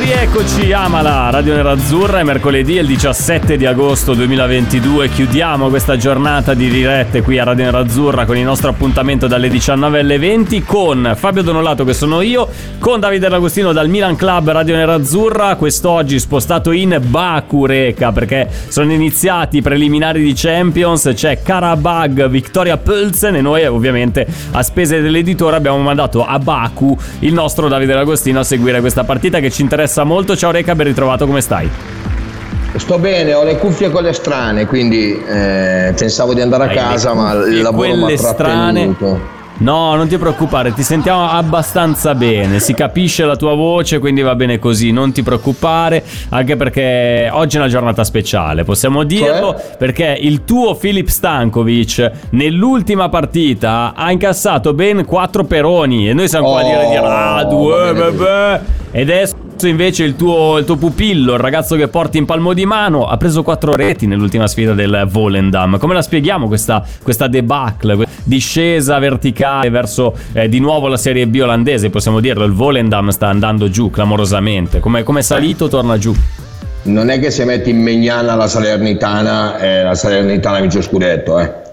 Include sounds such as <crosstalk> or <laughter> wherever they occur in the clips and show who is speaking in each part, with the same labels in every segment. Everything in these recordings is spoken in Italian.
Speaker 1: Rieccoci, Amala, Radio Nerazzurra, è mercoledì, il 17 di agosto 2022, chiudiamo questa giornata di dirette qui a Radio Nerazzurra con il nostro appuntamento dalle 19 alle 20 con Fabio Donolato che sono io, con Davide D'Agostino dal Milan Club Radio Nerazzurra, quest'oggi spostato in Baku Reca perché sono iniziati i preliminari di Champions, c'è Karabag, Victoria Pölzen e noi ovviamente a spese dell'editore abbiamo mandato a Baku il nostro Davide D'Agostino a seguire questa partita che ci interessa molto. Ciao Reca, ben ritrovato, come stai?
Speaker 2: Sto bene, ho le cuffie quelle strane, quindi eh, pensavo di andare a
Speaker 1: Hai
Speaker 2: casa,
Speaker 1: le
Speaker 2: ma il lavoro mi
Speaker 1: quelle
Speaker 2: ha
Speaker 1: strane. No, non ti preoccupare, ti sentiamo abbastanza bene, si capisce la tua voce, quindi va bene così, non ti preoccupare, anche perché oggi è una giornata speciale, possiamo dirlo,
Speaker 2: Cioè?
Speaker 1: perché il tuo Filip Stankovic nell'ultima partita ha incassato ben 4 peroni e noi siamo qua a dire,
Speaker 2: Oh,
Speaker 1: ah, due,
Speaker 2: bene
Speaker 1: bebè. ed adesso invece il tuo, il tuo pupillo, il ragazzo che porti in palmo di mano, ha preso 4 reti nell'ultima sfida del Volendam. Come la spieghiamo questa, questa debacle, que- discesa verticale verso eh, di nuovo la Serie B olandese? Possiamo dirlo, il Volendam sta andando giù clamorosamente. Come è salito, torna giù.
Speaker 2: Non è che se metti in Megnana la Salernitana, eh, la Salernitana vince scudetto, eh.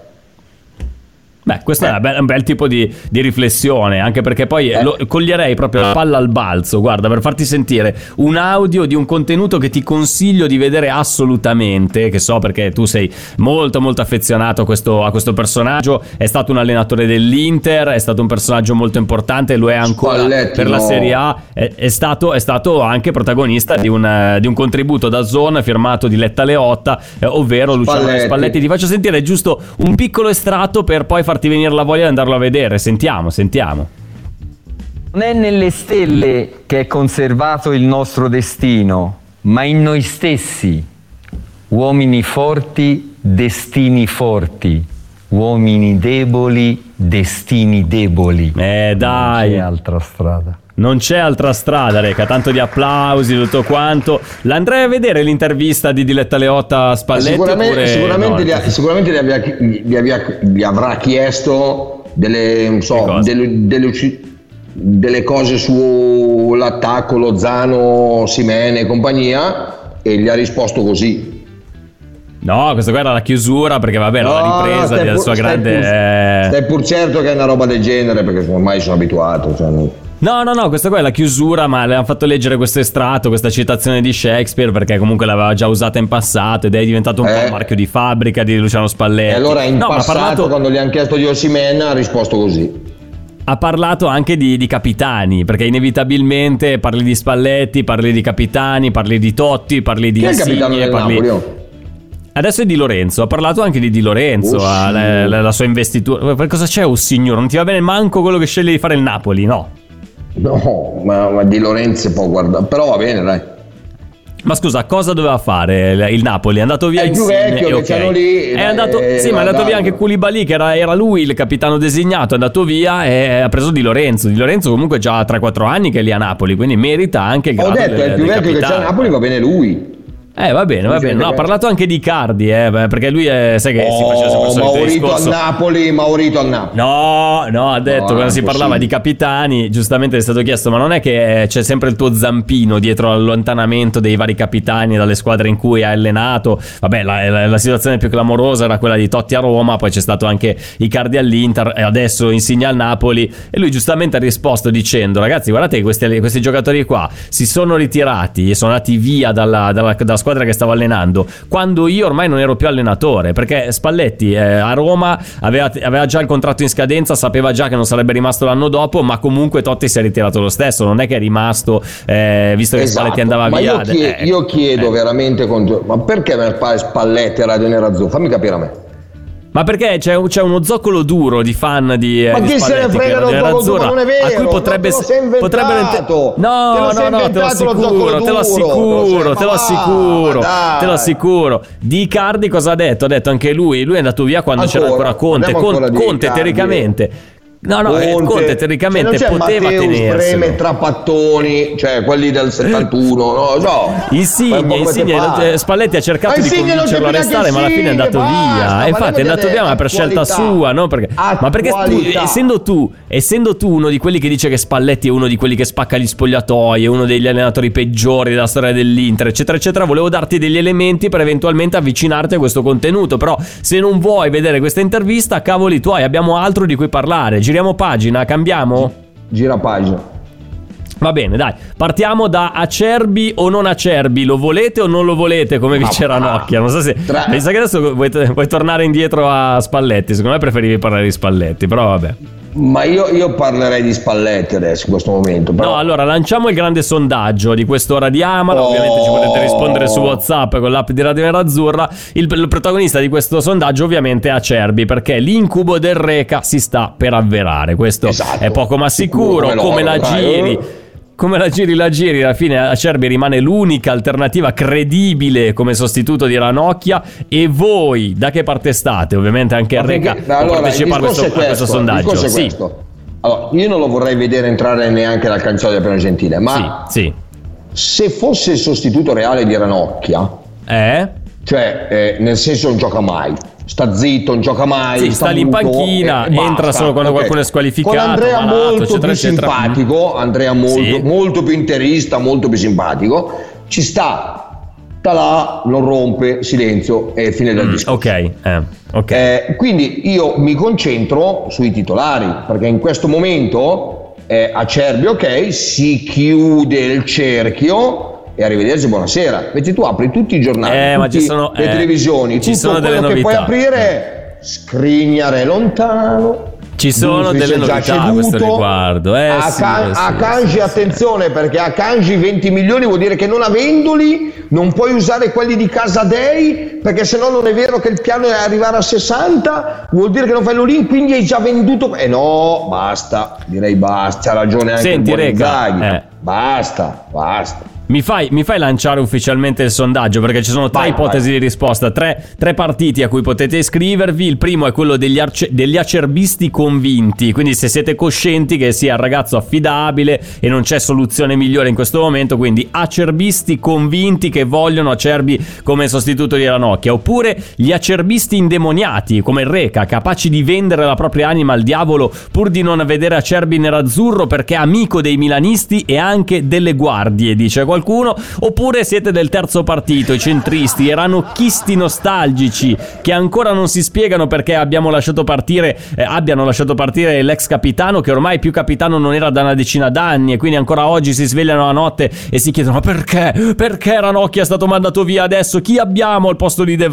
Speaker 1: Beh, questo è un bel, un bel tipo di, di riflessione, anche perché poi
Speaker 2: Eh.
Speaker 1: lo- coglierei proprio la palla al balzo, guarda, per farti sentire un audio di un contenuto che ti consiglio di vedere assolutamente, che so perché tu sei molto molto affezionato a questo, a questo personaggio, è stato un allenatore dell'Inter, è stato un personaggio molto importante, lo è ancora
Speaker 2: Spalletti,
Speaker 1: per la. Serie A, è, è stato, è stato anche protagonista di un, eh, di un contributo da Zone firmato di Letta Leotta, eh, ovvero Luciano
Speaker 2: Spalletti.
Speaker 1: Spalletti. Ti faccio sentire giusto un piccolo estratto per poi farti venire la voglia di andarlo a vedere. Sentiamo, sentiamo.
Speaker 3: Non è nelle stelle che è conservato il nostro destino, ma in noi stessi. Uomini forti, destini forti. Uomini deboli, destini deboli.
Speaker 1: Eh
Speaker 3: Non
Speaker 1: dai,
Speaker 3: c'è altra strada.
Speaker 1: Non c'è altra strada, Reca. Tanto di applausi, tutto quanto. L'andrei a vedere l'intervista di Diletta Leotta a Spalletti?
Speaker 2: Sicuramente,
Speaker 1: oppure
Speaker 2: sicuramente,
Speaker 1: no?
Speaker 2: gli, ha- sicuramente gli, avrà, gli avvia- gli avrà chiesto delle, so, delle, delle delle cose sull'attacco, Lozano, Simene e compagnia e gli ha risposto così.
Speaker 1: No, questa qua era la chiusura perché vabbè, era la
Speaker 2: No, no,
Speaker 1: ripresa della
Speaker 2: pur-
Speaker 1: sua
Speaker 2: stai
Speaker 1: grande...
Speaker 2: pur-
Speaker 1: eh,
Speaker 2: Stai pur certo che è una roba del genere perché ormai sono abituato. cioè,
Speaker 1: No, no, no, questa qua è la chiusura, ma le hanno fatto leggere questo estratto, questa citazione di Shakespeare, perché comunque l'aveva già usata in passato ed è diventato un po'
Speaker 2: Eh.
Speaker 1: un marchio di fabbrica di Luciano Spalletti.
Speaker 2: E allora in
Speaker 1: No,
Speaker 2: passato
Speaker 1: parlato,
Speaker 2: quando gli hanno chiesto di Osimen ha risposto così.
Speaker 1: ha parlato anche di, di capitani, perché inevitabilmente parli di Spalletti, parli di capitani, parli di Totti, parli di
Speaker 2: Chi è il capitano
Speaker 1: Insigne,
Speaker 2: del
Speaker 1: parli...
Speaker 2: Napoli? oh?
Speaker 1: Adesso è di Lorenzo, ha parlato anche di Di Lorenzo,
Speaker 2: Oh,
Speaker 1: la, la- la sua investitura. Cosa c'è, oh signore? Non ti va bene manco quello che sceglie di fare il Napoli, no?
Speaker 2: No, ma, ma di Lorenzo può guardare. Però va bene, dai.
Speaker 1: Ma scusa, cosa doveva fare il, Napoli? È andato via
Speaker 2: È più vecchio
Speaker 1: e
Speaker 2: che lì,
Speaker 1: È andato,
Speaker 2: eh,
Speaker 1: sì, ma è andato via anche Koulibaly, che era, era lui il capitano designato, è andato via e ha preso Di Lorenzo. Di Lorenzo comunque già ha 3-4 anni che è lì a Napoli, quindi merita anche il
Speaker 2: Ho detto,
Speaker 1: del-
Speaker 2: è il più vecchio che c'è a
Speaker 1: capitano.
Speaker 2: Napoli, va bene lui.
Speaker 1: Eh, va bene, va bene. No, ha parlato anche di Cardi, eh, perché lui è, sai che si faceva sempre il
Speaker 2: Oh,
Speaker 1: solito
Speaker 2: Maurito al
Speaker 1: discorso.
Speaker 2: Napoli, Maurito al Napoli.
Speaker 1: No, no, ha detto
Speaker 2: No,
Speaker 1: quando si parlava di capitani, giustamente è stato chiesto, ma non è che c'è sempre il tuo zampino dietro all'allontanamento dei vari capitani dalle squadre in cui hai allenato? Vabbè, la, la- la situazione più clamorosa era quella di Totti a Roma, poi c'è stato anche Icardi all'Inter e adesso Insigne al Napoli e lui giustamente ha risposto dicendo, ragazzi guardate che questi, questi giocatori qua si sono ritirati e sono andati via dalla, dalla- dalla squadra che stavo allenando quando io ormai non ero più allenatore perché Spalletti eh, a Roma aveva, aveva già il contratto in scadenza sapeva già che non sarebbe rimasto l'anno dopo ma comunque Totti si è ritirato lo stesso non è che è rimasto eh, visto che
Speaker 2: Esatto.
Speaker 1: Spalletti andava
Speaker 2: ma
Speaker 1: via
Speaker 2: Io, chie-
Speaker 1: eh,
Speaker 2: io chiedo
Speaker 1: eh.
Speaker 2: veramente, con- ma perché per fare Spalletti e Radio Nerazzurra? Fammi capire a me.
Speaker 1: Ma perché c'è, c'è uno zoccolo duro di fan di. eh,
Speaker 2: Ma
Speaker 1: di
Speaker 2: chi se ne frega
Speaker 1: era
Speaker 2: zoccolo duro? non è vero,
Speaker 1: A cui
Speaker 2: no,
Speaker 1: potrebbe.
Speaker 2: lo
Speaker 1: potrebbe. No,
Speaker 2: lo sei
Speaker 1: no, no, te lo
Speaker 2: lo
Speaker 1: assicuro, te lo assicuro,
Speaker 2: te lo
Speaker 1: lo assicuro, te lo assicuro. Di Icardi cosa ha detto? Ha detto anche lui, lui è andato via quando
Speaker 2: Ancora?
Speaker 1: c'era ancora Conte. Con-
Speaker 2: ancora
Speaker 1: Conte teoricamente. No, no, Conte teoricamente
Speaker 2: cioè, non c'è
Speaker 1: poteva tenerselo.
Speaker 2: Breme, Trapattoni, cioè quelli del 71, no, no.
Speaker 1: Insigne, Insigne, eh, Spalletti ha cercato di convincerlo a restare, ma alla fine è andato via. E infatti è andato via, ma per scelta sua, no? Perché, ma perché tu, essendo tu, essendo tu uno di quelli che dice che Spalletti è uno di quelli che spacca gli spogliatoi, è uno degli allenatori peggiori della storia dell'Inter, eccetera, eccetera, volevo darti degli elementi per eventualmente avvicinarti a questo contenuto. Però, se non vuoi vedere questa intervista, cavoli tuoi, abbiamo altro di cui parlare. Giriamo pagina, cambiamo?
Speaker 2: Gira pagina.
Speaker 1: Va bene, dai, partiamo da acerbi o non acerbi, lo volete o non lo volete, come dice
Speaker 2: ma-
Speaker 1: Ranocchia. Non so se.
Speaker 2: Tra-
Speaker 1: Pensa che adesso vuoi, vuoi tornare indietro a Spalletti. Secondo me preferivi parlare di Spalletti, però vabbè.
Speaker 2: Ma io, io parlerei di Spalletti adesso in questo momento. Però...
Speaker 1: No, allora lanciamo il grande sondaggio di quest'ora di Amala.
Speaker 2: Oh.
Speaker 1: Ovviamente ci potete rispondere su WhatsApp con l'app di Radio Nerazzurra. Il, il protagonista di questo sondaggio, ovviamente, è Acerbi, perché l'incubo del Reca si sta per avverare. Questo
Speaker 2: Esatto.
Speaker 1: è poco ma sicuro.
Speaker 2: Sicuro,
Speaker 1: come la
Speaker 2: loro, dai,
Speaker 1: giri.
Speaker 2: eh.
Speaker 1: Come la giri la giri, alla fine Acerbi rimane l'unica alternativa credibile come sostituto di Ranocchia. E voi da che parte state? Ovviamente anche
Speaker 2: perché-
Speaker 1: può
Speaker 2: allora,
Speaker 1: partecipare questo,
Speaker 2: è
Speaker 1: a questo
Speaker 2: questo,
Speaker 1: sondaggio. Sì,
Speaker 2: questo. Allora, io non lo vorrei vedere entrare neanche dal del piano gentile, ma
Speaker 1: sì, sì.
Speaker 2: se fosse il sostituto reale di Ranocchia,
Speaker 1: Eh?
Speaker 2: cioè eh, nel senso non gioca mai, sta zitto, non gioca mai,
Speaker 1: Sì, sta lì in panchina, entra solo quando
Speaker 2: ok.
Speaker 1: qualcuno è squalificato,
Speaker 2: Con Andrea
Speaker 1: malato,
Speaker 2: molto
Speaker 1: eccetera,
Speaker 2: più
Speaker 1: eccetera.
Speaker 2: simpatico, Andrea molto,
Speaker 1: Sì.
Speaker 2: molto più interista, molto più simpatico, ci sta, là, non rompe, silenzio e fine del
Speaker 1: Mm,
Speaker 2: discorso.
Speaker 1: ok, eh, ok.
Speaker 2: Eh, quindi io mi concentro sui titolari perché in questo momento eh, Acerbi ok si chiude il cerchio e arrivederci buonasera invece tu apri tutti i giornali
Speaker 1: Eh, sono-
Speaker 2: le
Speaker 1: eh,
Speaker 2: televisioni
Speaker 1: ci
Speaker 2: tutto
Speaker 1: sono delle
Speaker 2: quello che puoi
Speaker 1: novità.
Speaker 2: aprire è scrignare lontano
Speaker 1: Ci sono delle novità a questo riguardo. Eh,
Speaker 2: a,
Speaker 1: sì,
Speaker 2: Can-
Speaker 1: eh, sì,
Speaker 2: a
Speaker 1: eh,
Speaker 2: Kanji
Speaker 1: sì,
Speaker 2: attenzione perché a Kanji 20 milioni vuol dire che non avendoli non puoi usare quelli di Casa Dei perché se no non è vero che il piano è arrivare a 60 vuol dire che non fai l'olin quindi hai già venduto eh no basta direi basta c'ha ragione anche
Speaker 1: Senti,
Speaker 2: il Inzaghi.
Speaker 1: eh.
Speaker 2: basta basta
Speaker 1: Mi fai, mi fai lanciare ufficialmente il sondaggio perché ci sono tre
Speaker 2: Vai,
Speaker 1: ipotesi
Speaker 2: vai.
Speaker 1: di risposta, tre, tre partiti a cui potete iscrivervi. Il primo è quello degli, arce- degli acerbisti convinti, quindi se siete coscienti che sia il ragazzo affidabile e non c'è soluzione migliore in questo momento, quindi acerbisti convinti che vogliono Acerbi come sostituto di Ranocchia, oppure gli acerbisti indemoniati come il Reca, capaci di vendere la propria anima al diavolo pur di non vedere Acerbi nerazzurro perché è amico dei milanisti e anche delle guardie, dice qualcuno, oppure siete del terzo partito, i centristi, i ranocchisti nostalgici che ancora non si spiegano perché abbiamo lasciato partire, eh, abbiano lasciato partire l'ex capitano che ormai più capitano non era da una decina d'anni e quindi ancora oggi si svegliano la notte e si chiedono perché? Perché Ranocchia è stato mandato via adesso? Chi abbiamo al posto di De?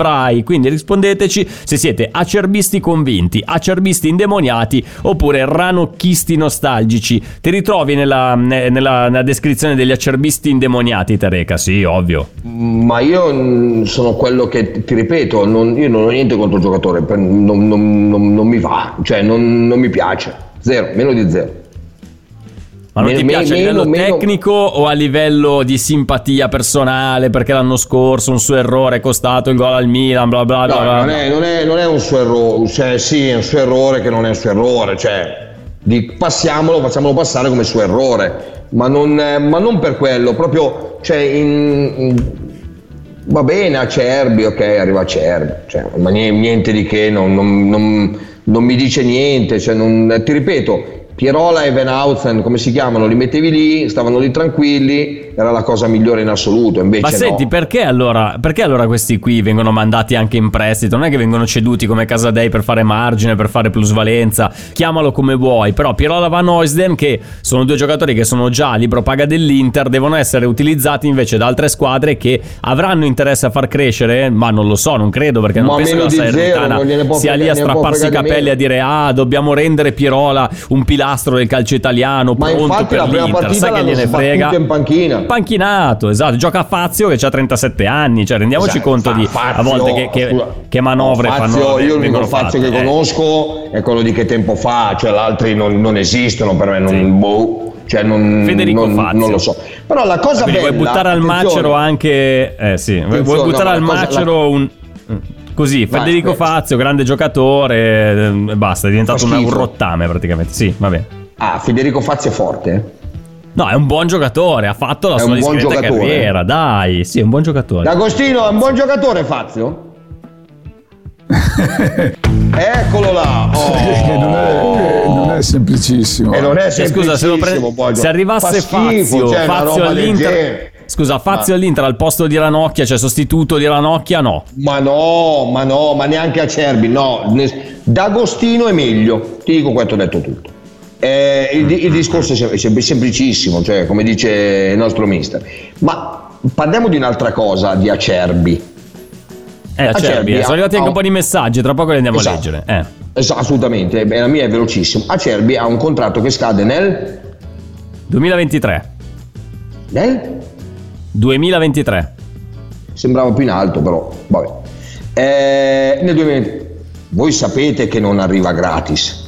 Speaker 1: Quindi rispondeteci se siete acerbisti convinti, acerbisti indemoniati oppure ranocchisti nostalgici. Ti ritrovi nella, nella- nella descrizione degli acerbisti indemoniati, Tereca? Sì, ovvio.
Speaker 2: ma io sono quello che ti ripeto non- io non ho niente contro il giocatore non, non- non- mi va cioè non, mi piace zero meno di zero
Speaker 1: Ma non
Speaker 2: Me-
Speaker 1: ti piace a
Speaker 2: meno-
Speaker 1: livello
Speaker 2: meno-
Speaker 1: tecnico o a livello di simpatia personale? Perché l'anno scorso un suo errore è costato il gol al Milan, bla bla bla.
Speaker 2: No,
Speaker 1: bla.
Speaker 2: non è, non è- non è un suo errore, cioè sì, è un suo errore che non è un suo errore, cioè di- passiamolo, facciamolo passare come suo errore, ma non, ma non per quello, proprio, cioè, in- in- va bene Acerbi, ok, arriva Acerbi, cioè, ma nie- niente di che, non, non- non- mi dice niente, cioè, ti ripeto, Pierola e Venhausen, come si chiamano, li mettevi lì, stavano lì tranquilli, era la cosa migliore in assoluto, invece
Speaker 1: Ma
Speaker 2: no.
Speaker 1: senti, perché allora, perché allora questi qui vengono mandati anche in prestito? Non è che vengono ceduti come Casadei per fare margine, per fare plusvalenza, chiamalo come vuoi. Però Pirola Van Oisden, che sono due giocatori che sono già a libro paga dell'Inter, devono essere utilizzati invece da altre squadre che avranno interesse a far crescere, ma non lo so, non credo, perché non
Speaker 2: Ma
Speaker 1: penso che la Salernitana sia lì a strapparsi i capelli a dire ah, dobbiamo rendere Pirola un pilastro pilastro del calcio italiano,
Speaker 2: Ma
Speaker 1: pronto per
Speaker 2: la prima
Speaker 1: l'Inter,
Speaker 2: partita
Speaker 1: sai che gliene frega.
Speaker 2: in panchina.
Speaker 1: Panchinato, esatto, gioca a Fazio che ha 37 anni, cioè rendiamoci
Speaker 2: Esatto,
Speaker 1: conto
Speaker 2: Fa-
Speaker 1: di
Speaker 2: Fazio,
Speaker 1: a volte che, che- che manovre
Speaker 2: No,
Speaker 1: fanno
Speaker 2: Fazio, io l'unico Fazio
Speaker 1: fatte,
Speaker 2: che
Speaker 1: eh.
Speaker 2: conosco è quello di che tempo fa, cioè altri non, non esistono per me, non,
Speaker 1: Sì.
Speaker 2: boh, cioè non,
Speaker 1: Federico
Speaker 2: non-
Speaker 1: Fazio.
Speaker 2: non lo so. Però la cosa
Speaker 1: Quindi
Speaker 2: bella
Speaker 1: vuoi buttare al macero anche eh sì, vuoi- buttare
Speaker 2: no,
Speaker 1: al
Speaker 2: la cosa-
Speaker 1: macero un così,
Speaker 2: Vai,
Speaker 1: Federico
Speaker 2: aspetta.
Speaker 1: Fazio, grande giocatore, eh, e basta, è diventato un, rottame praticamente. Sì, va bene.
Speaker 2: Ah, Federico Fazio è forte?
Speaker 1: No, è un buon giocatore, ha fatto la
Speaker 2: È
Speaker 1: sua
Speaker 2: buon
Speaker 1: carriera, dai, sì, è un buon giocatore.
Speaker 2: D'Agostino è un buon giocatore Fazio? <laughs> Eccolo là! Oh. <laughs>
Speaker 4: Eh, non, è, non è semplicissimo.
Speaker 2: E non è
Speaker 1: Cioè, scusa, se, lo pre-
Speaker 2: semplicissimo, poi,
Speaker 1: se arrivasse
Speaker 2: fa schifo,
Speaker 1: Fazio,
Speaker 2: cioè,
Speaker 1: Fazio
Speaker 2: del
Speaker 1: all'Inter. Scusa, Fazio
Speaker 2: Ma-
Speaker 1: all'Inter al posto di Ranocchia, cioè sostituto di Ranocchia, no.
Speaker 2: Ma no, ma no, ma neanche a Cerbi, no. Ne- D'Agostino è meglio, ti dico questo, ho detto tutto. Eh, il, il discorso è sem- sem- semplicissimo, cioè come dice il nostro mister. Ma parliamo di un'altra cosa, di Acerbi.
Speaker 1: Eh, Acerbi,
Speaker 2: Acerbi
Speaker 1: eh, sono arrivati anche un po' di messaggi, tra poco li andiamo
Speaker 2: Esatto.
Speaker 1: a leggere. Eh.
Speaker 2: Esatto, assolutamente, la mia è velocissimo. Acerbi ha un contratto che scade nel...
Speaker 1: 2023.
Speaker 2: nel?
Speaker 1: 2023.
Speaker 2: Sembrava più in alto però, vabbè. Eh, nel 2020. Voi sapete che non arriva gratis.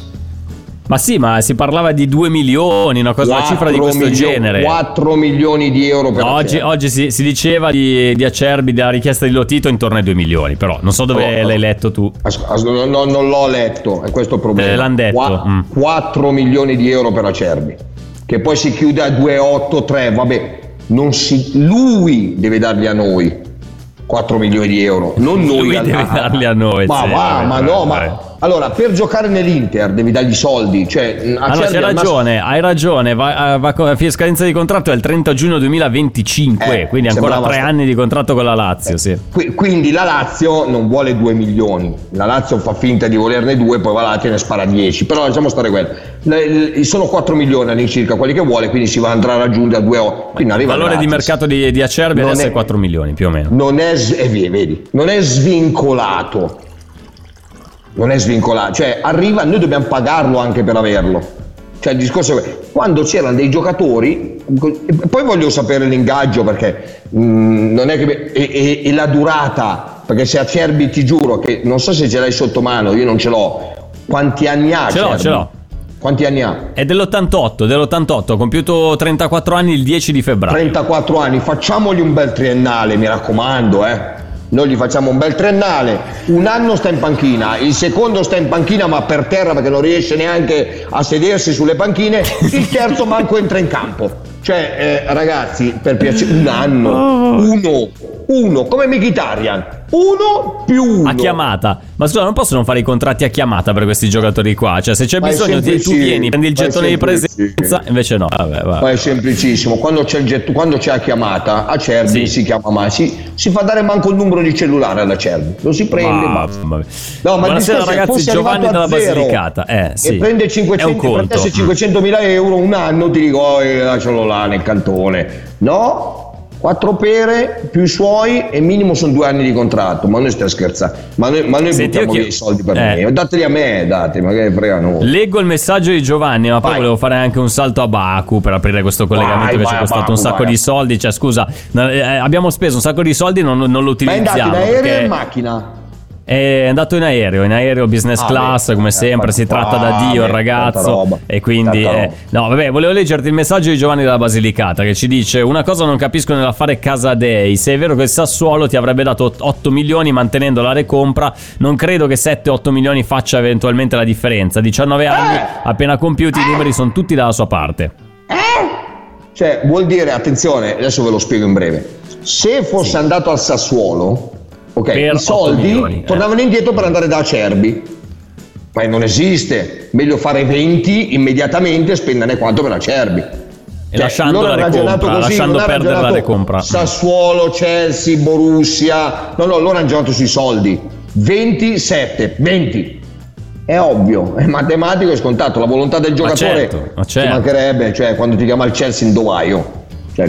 Speaker 1: Ma sì, ma si parlava di 2 milioni, una, cosa, una cifra di
Speaker 2: 4
Speaker 1: questo
Speaker 2: milio-
Speaker 1: genere.
Speaker 2: 4 milioni di euro per
Speaker 1: No, oggi, oggi si, si diceva di, di Acerbi, della richiesta di Lotito intorno ai 2 milioni, però non so dove
Speaker 2: Oh,
Speaker 1: l'hai
Speaker 2: oh.
Speaker 1: letto tu.
Speaker 2: No, no, non l'ho letto, è questo il problema.
Speaker 1: Eh, l'han detto, mm.
Speaker 2: 4 milioni di euro per Acerbi, che poi si chiude a 2,8, 3, vabbè, si, lui deve darli a noi. 4 milioni di euro, non noi
Speaker 1: Lui deve darli a noi,
Speaker 2: Ma va,
Speaker 1: vabbè,
Speaker 2: ma
Speaker 1: vabbè,
Speaker 2: no,
Speaker 1: vabbè.
Speaker 2: ma allora per giocare nell'Inter devi dargli soldi, cioè mh,
Speaker 1: Ah no,
Speaker 2: Acerbi
Speaker 1: c'hai
Speaker 2: al massimo-
Speaker 1: ragione, hai ragione. Va, eh, va, va, fine scadenza di contratto è il 30 giugno 2025,
Speaker 2: Eh,
Speaker 1: quindi ancora tre anni di contratto con la Lazio. Sì.
Speaker 2: Qui- Quindi la Lazio non vuole 2 milioni, la Lazio fa finta di volerne 2, poi va là e ne spara 10, però lasciamo stare quello. Sono 4 milioni all'incirca quelli che vuole, quindi si va andrà a raggiungere a 2,8. Quindi
Speaker 1: Il
Speaker 2: arriva
Speaker 1: valore di
Speaker 2: gratis.
Speaker 1: mercato di, di Acerbi
Speaker 2: Non
Speaker 1: adesso è
Speaker 2: è-
Speaker 1: 4 milioni più o meno.
Speaker 2: Non è, eh, vedi, non è svincolato. Non è svincolato, cioè arriva, noi dobbiamo pagarlo anche per averlo. Cioè il discorso è quando c'erano dei giocatori, poi voglio sapere l'ingaggio perché mm, non è che e, e- e la durata, perché se Acerbi ti giuro che non so se ce l'hai sotto mano, io non ce l'ho. Quanti anni ha?
Speaker 1: Ce l'ho,
Speaker 2: Acerbi?
Speaker 1: ce l'ho.
Speaker 2: Quanti anni ha?
Speaker 1: È dell'88, dell'88, ha compiuto 34 anni il 10 di febbraio.
Speaker 2: 34 anni, facciamogli un bel triennale, mi raccomando, eh. Noi gli facciamo un bel triennale, un anno sta in panchina, il secondo sta in panchina ma per terra perché non riesce neanche a sedersi sulle panchine, il terzo manco entra in campo. Cioè, eh, ragazzi, per piacere, un anno, uno, uno, come Mkhitaryan, uno più uno.
Speaker 1: A chiamata. Ma scusa, non possono fare i contratti a chiamata per questi giocatori qua. Cioè, se c'è
Speaker 2: Ma
Speaker 1: bisogno, ti- tu vieni, prendi il
Speaker 2: ma
Speaker 1: gettone di presenza. Invece no. Vabbè, vabbè.
Speaker 2: Ma è semplicissimo, quando c'è, il getto- quando c'è la chiamata a Cerbi
Speaker 1: Sì.
Speaker 2: si chiama ma si, si fa dare manco il numero di cellulare alla Cerbi, lo si prende
Speaker 1: Ma- vabbè.
Speaker 2: No, ma
Speaker 1: Buonasera ragazzi, Giovanni dalla Basilicata. Eh, sì.
Speaker 2: E prende
Speaker 1: È
Speaker 2: 500,
Speaker 1: un conto.
Speaker 2: prendesse 500 mila euro un anno, ti dico, oh, eh, lascialo là nel cantone. No, quattro pere più i suoi e minimo sono due anni di contratto. Ma noi stiamo scherzando, ma noi, ma noi
Speaker 1: Senti,
Speaker 2: buttiamo via i soldi per
Speaker 1: eh.
Speaker 2: me. Dateli a me, date, ma che frega noi.
Speaker 1: Leggo il messaggio di Giovanni, ma poi
Speaker 2: Vai.
Speaker 1: volevo fare anche un salto a Baku per aprire questo collegamento
Speaker 2: Vai,
Speaker 1: che ci è costato
Speaker 2: Baku,
Speaker 1: un sacco di soldi. Cioè, scusa, eh, abbiamo speso un sacco di soldi e non, non lo
Speaker 2: Ma è andato in
Speaker 1: utilizziamo.
Speaker 2: aereo
Speaker 1: perché-
Speaker 2: e in macchina?
Speaker 1: È andato in aereo, in aereo business
Speaker 2: Ah,
Speaker 1: class,
Speaker 2: beh,
Speaker 1: come
Speaker 2: eh,
Speaker 1: sempre, si tratta da Dio il
Speaker 2: beh, tanta
Speaker 1: ragazzo. E quindi, eh, no, vabbè, volevo leggerti il messaggio di Giovanni della Basilicata che ci dice: Una cosa non capisco nell'affare Casadei. Se è vero che il Sassuolo ti avrebbe dato 8 milioni mantenendo la recompra, non credo che 7-8 milioni faccia eventualmente la differenza. 19 anni, appena compiuti, i numeri sono tutti dalla sua parte.
Speaker 2: Cioè, vuol dire, attenzione, adesso ve lo spiego in breve. Se fosse andato al Sassuolo, ok,
Speaker 1: Per
Speaker 2: i
Speaker 1: 8
Speaker 2: soldi
Speaker 1: milioni, eh.
Speaker 2: tornavano indietro per andare da Acerbi. Ma non esiste. Meglio fare 20 immediatamente e spenderne quanto per Acerbi.
Speaker 1: E lasciando la recompra, lasciando
Speaker 2: non hanno
Speaker 1: perdere la recompra.
Speaker 2: Sassuolo, Chelsea, Borussia. No, no, loro hanno giocato sui soldi. 27, 20. È ovvio, è matematico e scontato. La volontà del giocatore
Speaker 1: certo, ma
Speaker 2: ci
Speaker 1: certo.
Speaker 2: mancherebbe, cioè quando ti chiama il Chelsea in Dovaio.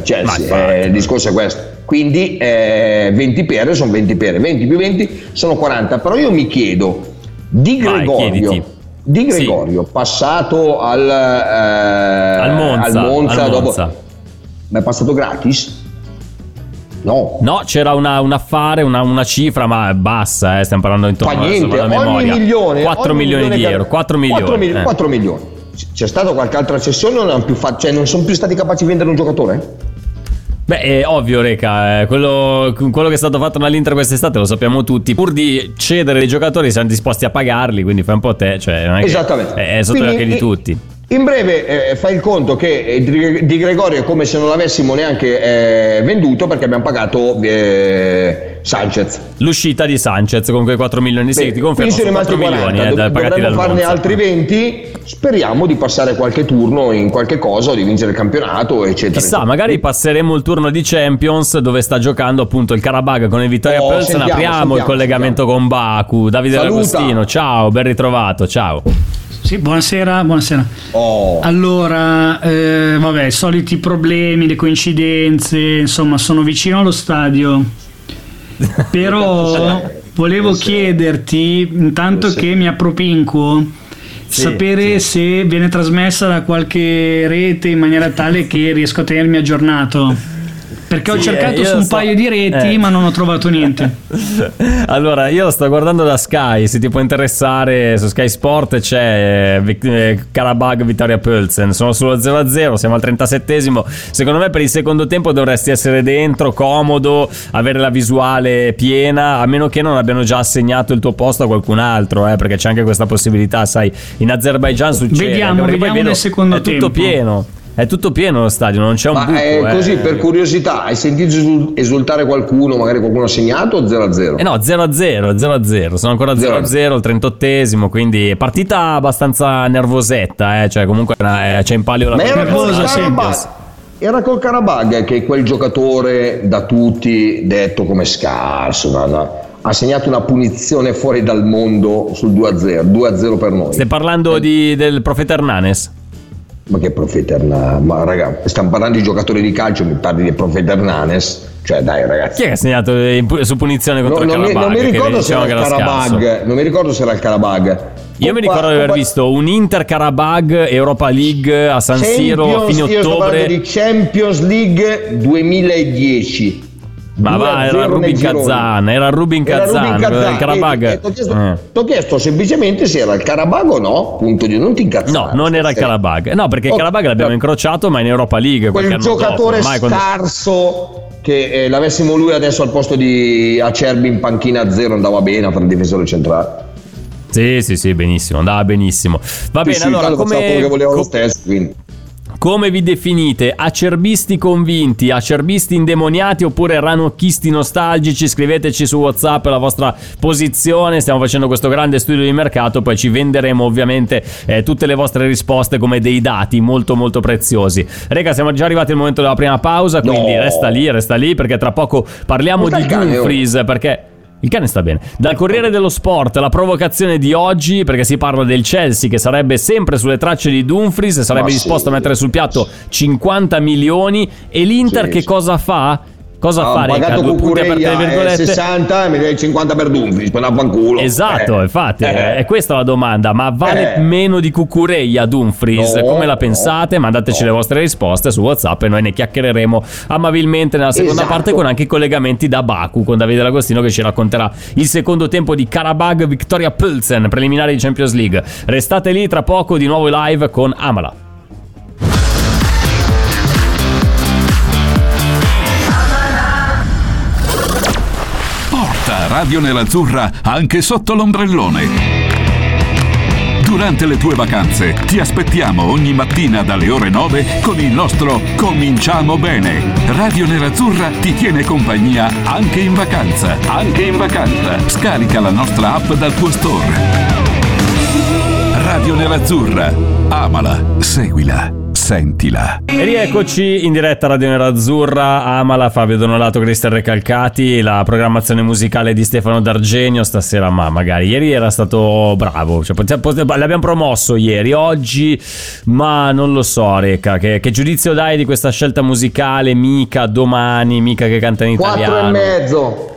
Speaker 2: Cioè
Speaker 1: infatti,
Speaker 2: eh, il discorso è questo. Quindi eh, 20 pere sono 20 pere, 20 più 20 sono 40. Però io mi chiedo, di
Speaker 1: Vai,
Speaker 2: Gregorio,
Speaker 1: chiediti.
Speaker 2: Di Gregorio, passato al, eh,
Speaker 1: Al Monza,
Speaker 2: al Monza
Speaker 1: al
Speaker 2: dopo-
Speaker 1: Monza.
Speaker 2: Ma è passato gratis? No.
Speaker 1: No, c'era una- un affare, una, una cifra, ma bassa, eh, stiamo parlando intorno
Speaker 2: Fa niente,
Speaker 1: vado a
Speaker 2: ogni
Speaker 1: memoria.
Speaker 2: milione
Speaker 1: 4
Speaker 2: ogni
Speaker 1: milioni di euro, 4 milioni.
Speaker 2: 4 mil-
Speaker 1: eh.
Speaker 2: 4 milioni. C'è stata qualche altra cessione? Non, hanno più fatto- cioè, non sono più stati capaci di vendere un giocatore?
Speaker 1: Beh, è ovvio, Reca, eh, quello, quello che è stato fatto dall'Inter quest'estate lo sappiamo tutti. Pur di cedere dei giocatori siamo disposti a pagarli, quindi fai un po' te, cioè non è
Speaker 2: Esattamente.
Speaker 1: È, è sotto gli occhi di tutti.
Speaker 2: In breve, eh, fai il conto che eh, Di Di Gregorio è come se non l'avessimo neanche eh, venduto perché abbiamo pagato eh, Sanchez.
Speaker 1: L'uscita di Sanchez con quei 4 milioni, sì,
Speaker 2: Beh,
Speaker 1: ti confermo,
Speaker 2: sono
Speaker 1: sono
Speaker 2: rimasti
Speaker 1: 4 milioni
Speaker 2: 40,
Speaker 1: eh, da-
Speaker 2: dov- dovremmo farne altri 20, speriamo di passare qualche turno in qualche cosa o di vincere il campionato, eccetera.
Speaker 1: Chissà, magari passeremo il turno di Champions dove sta giocando appunto il Karabag con il Vittoria
Speaker 2: Oh, sentiamo,
Speaker 1: Apriamo il
Speaker 2: sentiamo,
Speaker 1: collegamento con Baku. Davide
Speaker 2: Saluta.
Speaker 1: D'Agostino, ciao, ben ritrovato, ciao.
Speaker 5: Sì, buonasera, buonasera.
Speaker 2: Oh.
Speaker 5: Allora, eh, vabbè, soliti problemi, le coincidenze, insomma, sono vicino allo stadio. <laughs> Però volevo chiederti, intanto che mi appropinquo, sapere se viene trasmessa da qualche rete in maniera tale che riesco a tenermi aggiornato. Perché ho
Speaker 1: Sì,
Speaker 5: cercato
Speaker 1: eh,
Speaker 5: su
Speaker 1: io
Speaker 5: un
Speaker 1: sto-
Speaker 5: paio di reti,
Speaker 1: eh.
Speaker 5: ma non ho trovato niente. <laughs>
Speaker 1: Allora, io lo sto guardando da Sky, se ti può interessare, su Sky Sport c'è eh, eh, Karabag Vittoria Pölsen, sono sullo 0-0, siamo al 37esimo, secondo me per il secondo tempo dovresti essere dentro, comodo, avere la visuale piena, a meno che non abbiano già assegnato il tuo posto a qualcun altro, eh, perché c'è anche questa possibilità, sai, in Azerbaijan succede.
Speaker 5: Vediamo, vediamo
Speaker 1: vedo-
Speaker 5: nel secondo
Speaker 1: è tutto
Speaker 5: tempo.
Speaker 1: pieno. È tutto pieno lo stadio, non c'è un
Speaker 2: Ma
Speaker 1: buco.
Speaker 2: è
Speaker 1: eh.
Speaker 2: così, per curiosità, hai sentito esul- esultare qualcuno, magari qualcuno ha segnato o 0-0?
Speaker 1: Eh no, 0-0, 0-0, sono ancora 0-0 il 38esimo, quindi partita abbastanza nervosetta, eh, cioè comunque eh, c'è in palio la
Speaker 2: Ma era. Karabag, era col Karabag che quel giocatore da tutti detto come scarso, no, no, ha segnato una punizione fuori dal mondo sul 2-0, 2-0 per noi.
Speaker 1: Stai parlando di- del profeta Hernanes?
Speaker 2: Ma che profeta Hernanes? Ma raga, stiamo parlando di giocatori di calcio, mi parli di profeta Hernanes? Cioè dai ragazzi.
Speaker 1: Chi è che ha segnato pu- su punizione
Speaker 2: No,
Speaker 1: contro
Speaker 2: non,
Speaker 1: il
Speaker 2: mi,
Speaker 1: Karabag?
Speaker 2: non mi ricordo se
Speaker 1: dicevamo
Speaker 2: era il? Karabag, non mi ricordo se era il Karabag.
Speaker 1: Io mi ricordo di aver visto un Inter Karabag Europa League a San Siro a fine
Speaker 2: io sto
Speaker 1: ottobre.
Speaker 2: di Champions League 2010.
Speaker 1: Ma va,
Speaker 2: 2-0
Speaker 1: era Rubin. Kazan, era Rubin Kazan,
Speaker 2: Kazan.
Speaker 1: Karabag.
Speaker 2: Ti ho chiesto,
Speaker 1: Eh.
Speaker 2: semplicemente se era il Karabag o no. Punto di non ti incazzare.
Speaker 1: No, non era il
Speaker 2: Sì.
Speaker 1: Karabag. No, perché il
Speaker 2: Oh,
Speaker 1: Karabag l'abbiamo incrociato, ma in Europa League.
Speaker 2: Quel
Speaker 1: dopo,
Speaker 2: giocatore
Speaker 1: quando-
Speaker 2: scarso che eh, l'avessimo lui adesso al posto di Acerbi in panchina a zero andava bene a fare il difensore centrale.
Speaker 1: Sì, sì, sì, benissimo, andava benissimo. Va bene,
Speaker 2: Sì, sì,
Speaker 1: allora come,
Speaker 2: che voleva lo stesso, quindi.
Speaker 1: Come vi definite? Acerbisti convinti, acerbisti indemoniati oppure ranocchisti nostalgici? Scriveteci su WhatsApp la vostra posizione. Stiamo facendo questo grande studio di mercato, poi ci venderemo ovviamente eh, tutte le vostre risposte come dei dati molto molto preziosi. Rega, siamo già arrivati al momento della prima pausa, quindi
Speaker 2: No.
Speaker 1: resta lì, resta lì perché tra poco parliamo di. Dumfries perché il cane sta bene. Dal Corriere dello Sport, la provocazione di oggi, perché si parla del Chelsea che sarebbe sempre sulle tracce di Dumfries e sarebbe
Speaker 2: Ma
Speaker 1: disposto
Speaker 2: sì.
Speaker 1: a mettere sul piatto 50 milioni. E l'Inter
Speaker 2: Sì,
Speaker 1: che cosa fa? Cosa
Speaker 2: Ha
Speaker 1: fa, Reca?
Speaker 2: pagato Cucurella eh,
Speaker 1: virgolette.
Speaker 2: 60 e mi dai 50 per Dumfries, poi a culo.
Speaker 1: Esatto,
Speaker 2: Eh.
Speaker 1: infatti,
Speaker 2: Eh.
Speaker 1: è questa la domanda. Ma vale
Speaker 2: Eh.
Speaker 1: meno di Cucureia Dumfries?
Speaker 2: No,
Speaker 1: Come la
Speaker 2: no,
Speaker 1: pensate? Mandateci
Speaker 2: no.
Speaker 1: le vostre risposte su WhatsApp e noi ne chiacchiereremo amabilmente nella seconda
Speaker 2: Esatto.
Speaker 1: parte con anche i collegamenti da Baku con Davide L'Agostino che ci racconterà il secondo tempo di Karabag Victoria Pulsen, preliminari di Champions League. Restate lì tra poco di nuovo live con Amala.
Speaker 6: Radio Nerazzurra anche sotto l'ombrellone. Durante le tue vacanze ti aspettiamo ogni mattina dalle ore 9 con il nostro Cominciamo bene. Radio Nerazzurra ti tiene compagnia anche in vacanza. Anche in vacanza. Scarica la nostra app dal tuo store. Radio Nerazzurra. Amala, seguila, sentila.
Speaker 1: E rieccoci in diretta a Radio Nerazzurra, Amala, Fabio Donolato, Cristian Recalcati, la programmazione musicale di Stefano D'Argenio stasera, ma magari ieri era stato bravo, cioè, l'abbiamo promosso ieri, oggi, ma non lo so Reca, che, che giudizio dai di questa scelta musicale, mica domani, mica che canta in italiano? Quattro e mezzo,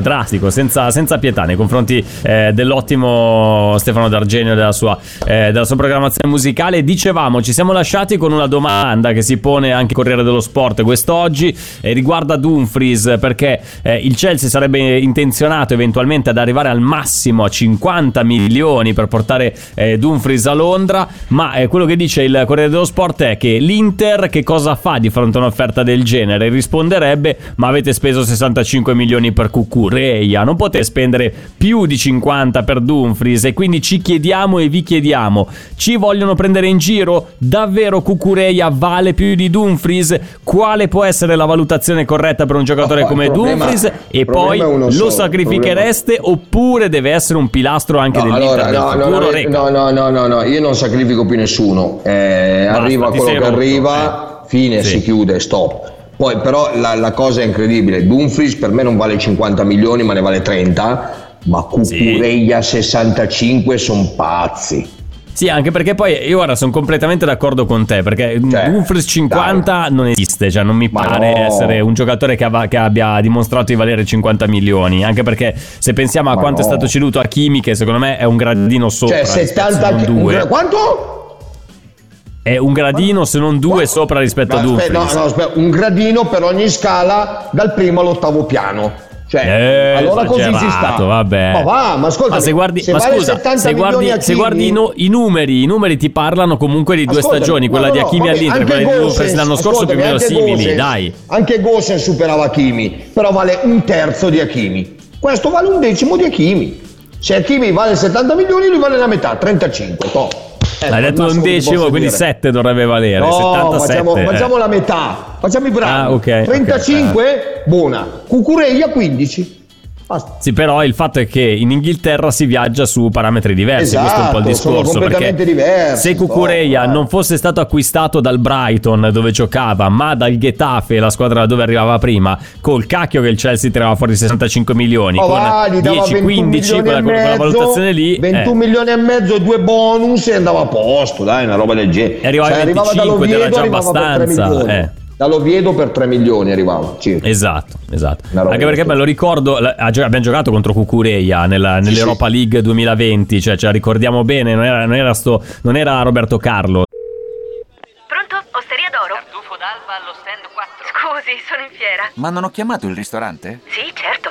Speaker 1: drastico, senza, senza pietà nei confronti eh, dell'ottimo Stefano D'Argenio e della sua, eh, della sua programmazione musicale. Dicevamo, ci siamo lasciati con una domanda che si pone anche Corriere dello Sport quest'oggi, eh, riguarda Dumfries, perché eh, il Chelsea sarebbe intenzionato eventualmente ad arrivare al massimo a 50 milioni per portare eh, Dumfries a Londra, ma eh, quello che dice il Corriere dello Sport è che l'Inter che cosa fa di fronte a un'offerta del genere? Risponderebbe, ma avete speso 65 milioni per Cucureia, non potete spendere più di 50 per Dumfries e quindi ci chiediamo e vi chiediamo, ci vogliono prendere in giro? Davvero Cucureia vale più di Dumfries? Quale può essere la valutazione corretta per un giocatore
Speaker 2: No,
Speaker 1: come
Speaker 2: problema-
Speaker 1: Dumfries? E
Speaker 2: problema
Speaker 1: poi lo
Speaker 2: solo,
Speaker 1: sacrifichereste oppure deve essere un pilastro anche
Speaker 2: No,
Speaker 1: dell'Inter
Speaker 2: allora,
Speaker 1: del
Speaker 2: no, no,
Speaker 1: futuro?
Speaker 2: no,
Speaker 1: Reca.
Speaker 2: no, no, no, no, no, io non sacrifico più nessuno. Eh,
Speaker 1: Basta,
Speaker 2: arriva quello che arriva, fine,
Speaker 1: Sì.
Speaker 2: si chiude, stop. Poi però la, la cosa è incredibile, Dumfries per me non vale 50 milioni ma ne vale 30, ma Cucureia 65 sono pazzi.
Speaker 1: Sì, anche perché poi io ora sono completamente d'accordo con te, perché
Speaker 2: Cioè,
Speaker 1: Dumfries 50 non esiste, cioè non mi
Speaker 2: Ma
Speaker 1: pare
Speaker 2: no.
Speaker 1: essere un giocatore che, ava- che abbia dimostrato di valere 50 milioni, anche perché se pensiamo a
Speaker 2: Ma
Speaker 1: quanto è
Speaker 2: no.
Speaker 1: stato ceduto a Kimi, che secondo me è un gradino sopra,
Speaker 2: Cioè
Speaker 1: rispetto,
Speaker 2: 70
Speaker 1: se non
Speaker 2: un
Speaker 1: due.
Speaker 2: gra- quanto?
Speaker 1: È un gradino se non due sopra rispetto a
Speaker 2: No, aspetta,
Speaker 1: Dumfries.
Speaker 2: no, no, aspetta, un gradino per ogni scala dal primo all'ottavo piano. Cioè,
Speaker 1: Eh,
Speaker 2: allora così si sta.
Speaker 1: vabbè.
Speaker 2: Ma va, ma ascolta,
Speaker 1: Ma se guardi, ma
Speaker 2: vale
Speaker 1: scusa,
Speaker 2: 70
Speaker 1: se guardi, se guardi i, no- i numeri, i numeri ti parlano comunque di due stagioni,
Speaker 2: no,
Speaker 1: quella
Speaker 2: no,
Speaker 1: di
Speaker 2: no,
Speaker 1: Hakimi
Speaker 2: vabbè,
Speaker 1: all'Inter, quella di
Speaker 2: Gosens,
Speaker 1: Dumfries l'anno scorso più o meno simili,
Speaker 2: Gosens-
Speaker 1: dai.
Speaker 2: Anche Gosen superava Hakimi, però vale un terzo di Hakimi. Questo vale un decimo di Hakimi. Se Hakimi vale 70 milioni, lui vale la metà, 35. toh. Eh,
Speaker 1: Hai detto un decimo, quindi
Speaker 2: dire.
Speaker 1: 7 dovrebbe valere.
Speaker 2: No,
Speaker 1: 77.
Speaker 2: facciamo,
Speaker 1: eh.
Speaker 2: facciamo la metà, facciamo i bravi.
Speaker 1: Ah, ok, ok,
Speaker 2: 35, buona. Cucureia 15.
Speaker 1: Sì, però il fatto è che in Inghilterra si viaggia su parametri diversi. questo è un po' il
Speaker 2: Esatto,
Speaker 1: discorso.
Speaker 2: completamente
Speaker 1: perché
Speaker 2: diversi,
Speaker 1: se Cucureia
Speaker 2: no,
Speaker 1: non fosse stato acquistato dal Brighton dove giocava, ma dal Getafe, la squadra da dove arrivava prima, col cacchio che il Chelsea tirava fuori 65 milioni,
Speaker 2: Oh,
Speaker 1: con
Speaker 2: va, gli dava
Speaker 1: 10-15
Speaker 2: 21
Speaker 1: quella, quella valutazione lì.
Speaker 2: 21
Speaker 1: eh.
Speaker 2: milioni e mezzo e due bonus e andava a posto, dai, una roba del genere.
Speaker 1: E arrivava ai 25
Speaker 2: dall'Oviedo,
Speaker 1: ed era già
Speaker 2: arrivava per 3
Speaker 1: abbastanza, eh.
Speaker 2: Dall'Oviedo per 3 milioni arrivava, circa.
Speaker 1: Esatto, esatto. Anche perché me lo ricordo, abbiamo giocato contro Cucureia nella- nell'Europa League 2020, cioè ce la ricordiamo bene, non era, non era sto- non era Roberto Carlo.
Speaker 7: Pronto? Osteria d'oro?
Speaker 8: Tartufo d'alba allo stand 4.
Speaker 7: Scusi, sono in fiera.
Speaker 8: Ma non ho chiamato il ristorante?
Speaker 7: Sì, certo.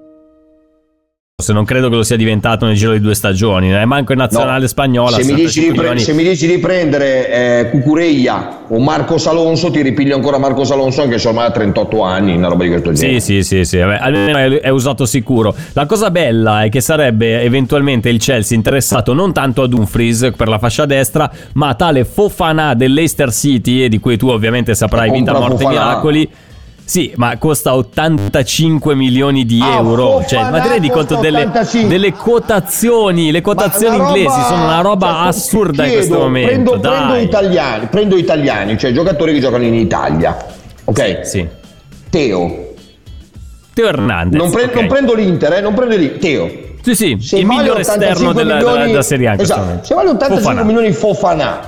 Speaker 1: Se non credo che lo sia diventato nel giro di due stagioni, eh, manco in nazionale
Speaker 2: No.
Speaker 1: spagnola.
Speaker 2: Se mi, dici di
Speaker 1: 75
Speaker 2: pre-
Speaker 1: milioni.
Speaker 2: se mi dici di prendere eh, Cucureia o Marcos Alonso, ti ripiglio ancora Marcos Alonso anche se ormai ha 38 anni, una roba di questo genere.
Speaker 1: Sì, sì, sì, sì, vabbè, almeno è, è usato sicuro. La cosa bella è che sarebbe eventualmente il Chelsea interessato non tanto a Dumfries per la fascia destra, ma a tale Fofana dell'Eister City, e di cui tu ovviamente saprai vita, morte e miracoli. Sì, ma costa 85 milioni di
Speaker 2: Ah,
Speaker 1: euro. Cioè,
Speaker 2: Fofana
Speaker 1: ma ti rendi conto delle,
Speaker 2: 85?
Speaker 1: delle quotazioni? Le quotazioni
Speaker 2: una
Speaker 1: inglesi
Speaker 2: roba-
Speaker 1: sono una roba
Speaker 2: cioè,
Speaker 1: assurda in
Speaker 2: chiedo,
Speaker 1: questo momento.
Speaker 2: Prendo, prendo italiani, prendo italiani, cioè giocatori che giocano in Italia. Ok?
Speaker 1: Sì.
Speaker 2: Teo.
Speaker 1: Teo Hernandez.
Speaker 2: Non, pre-
Speaker 1: ok.
Speaker 2: non prendo l'Inter, eh, non prendo l'Inter. Teo.
Speaker 1: Sì, sì,
Speaker 2: Se
Speaker 1: il
Speaker 2: vale
Speaker 1: migliore
Speaker 2: 85
Speaker 1: esterno della, della,
Speaker 2: milioni-
Speaker 1: della Serie A in
Speaker 2: esatto. Se vale 85
Speaker 1: Fofana.
Speaker 2: milioni Fofana,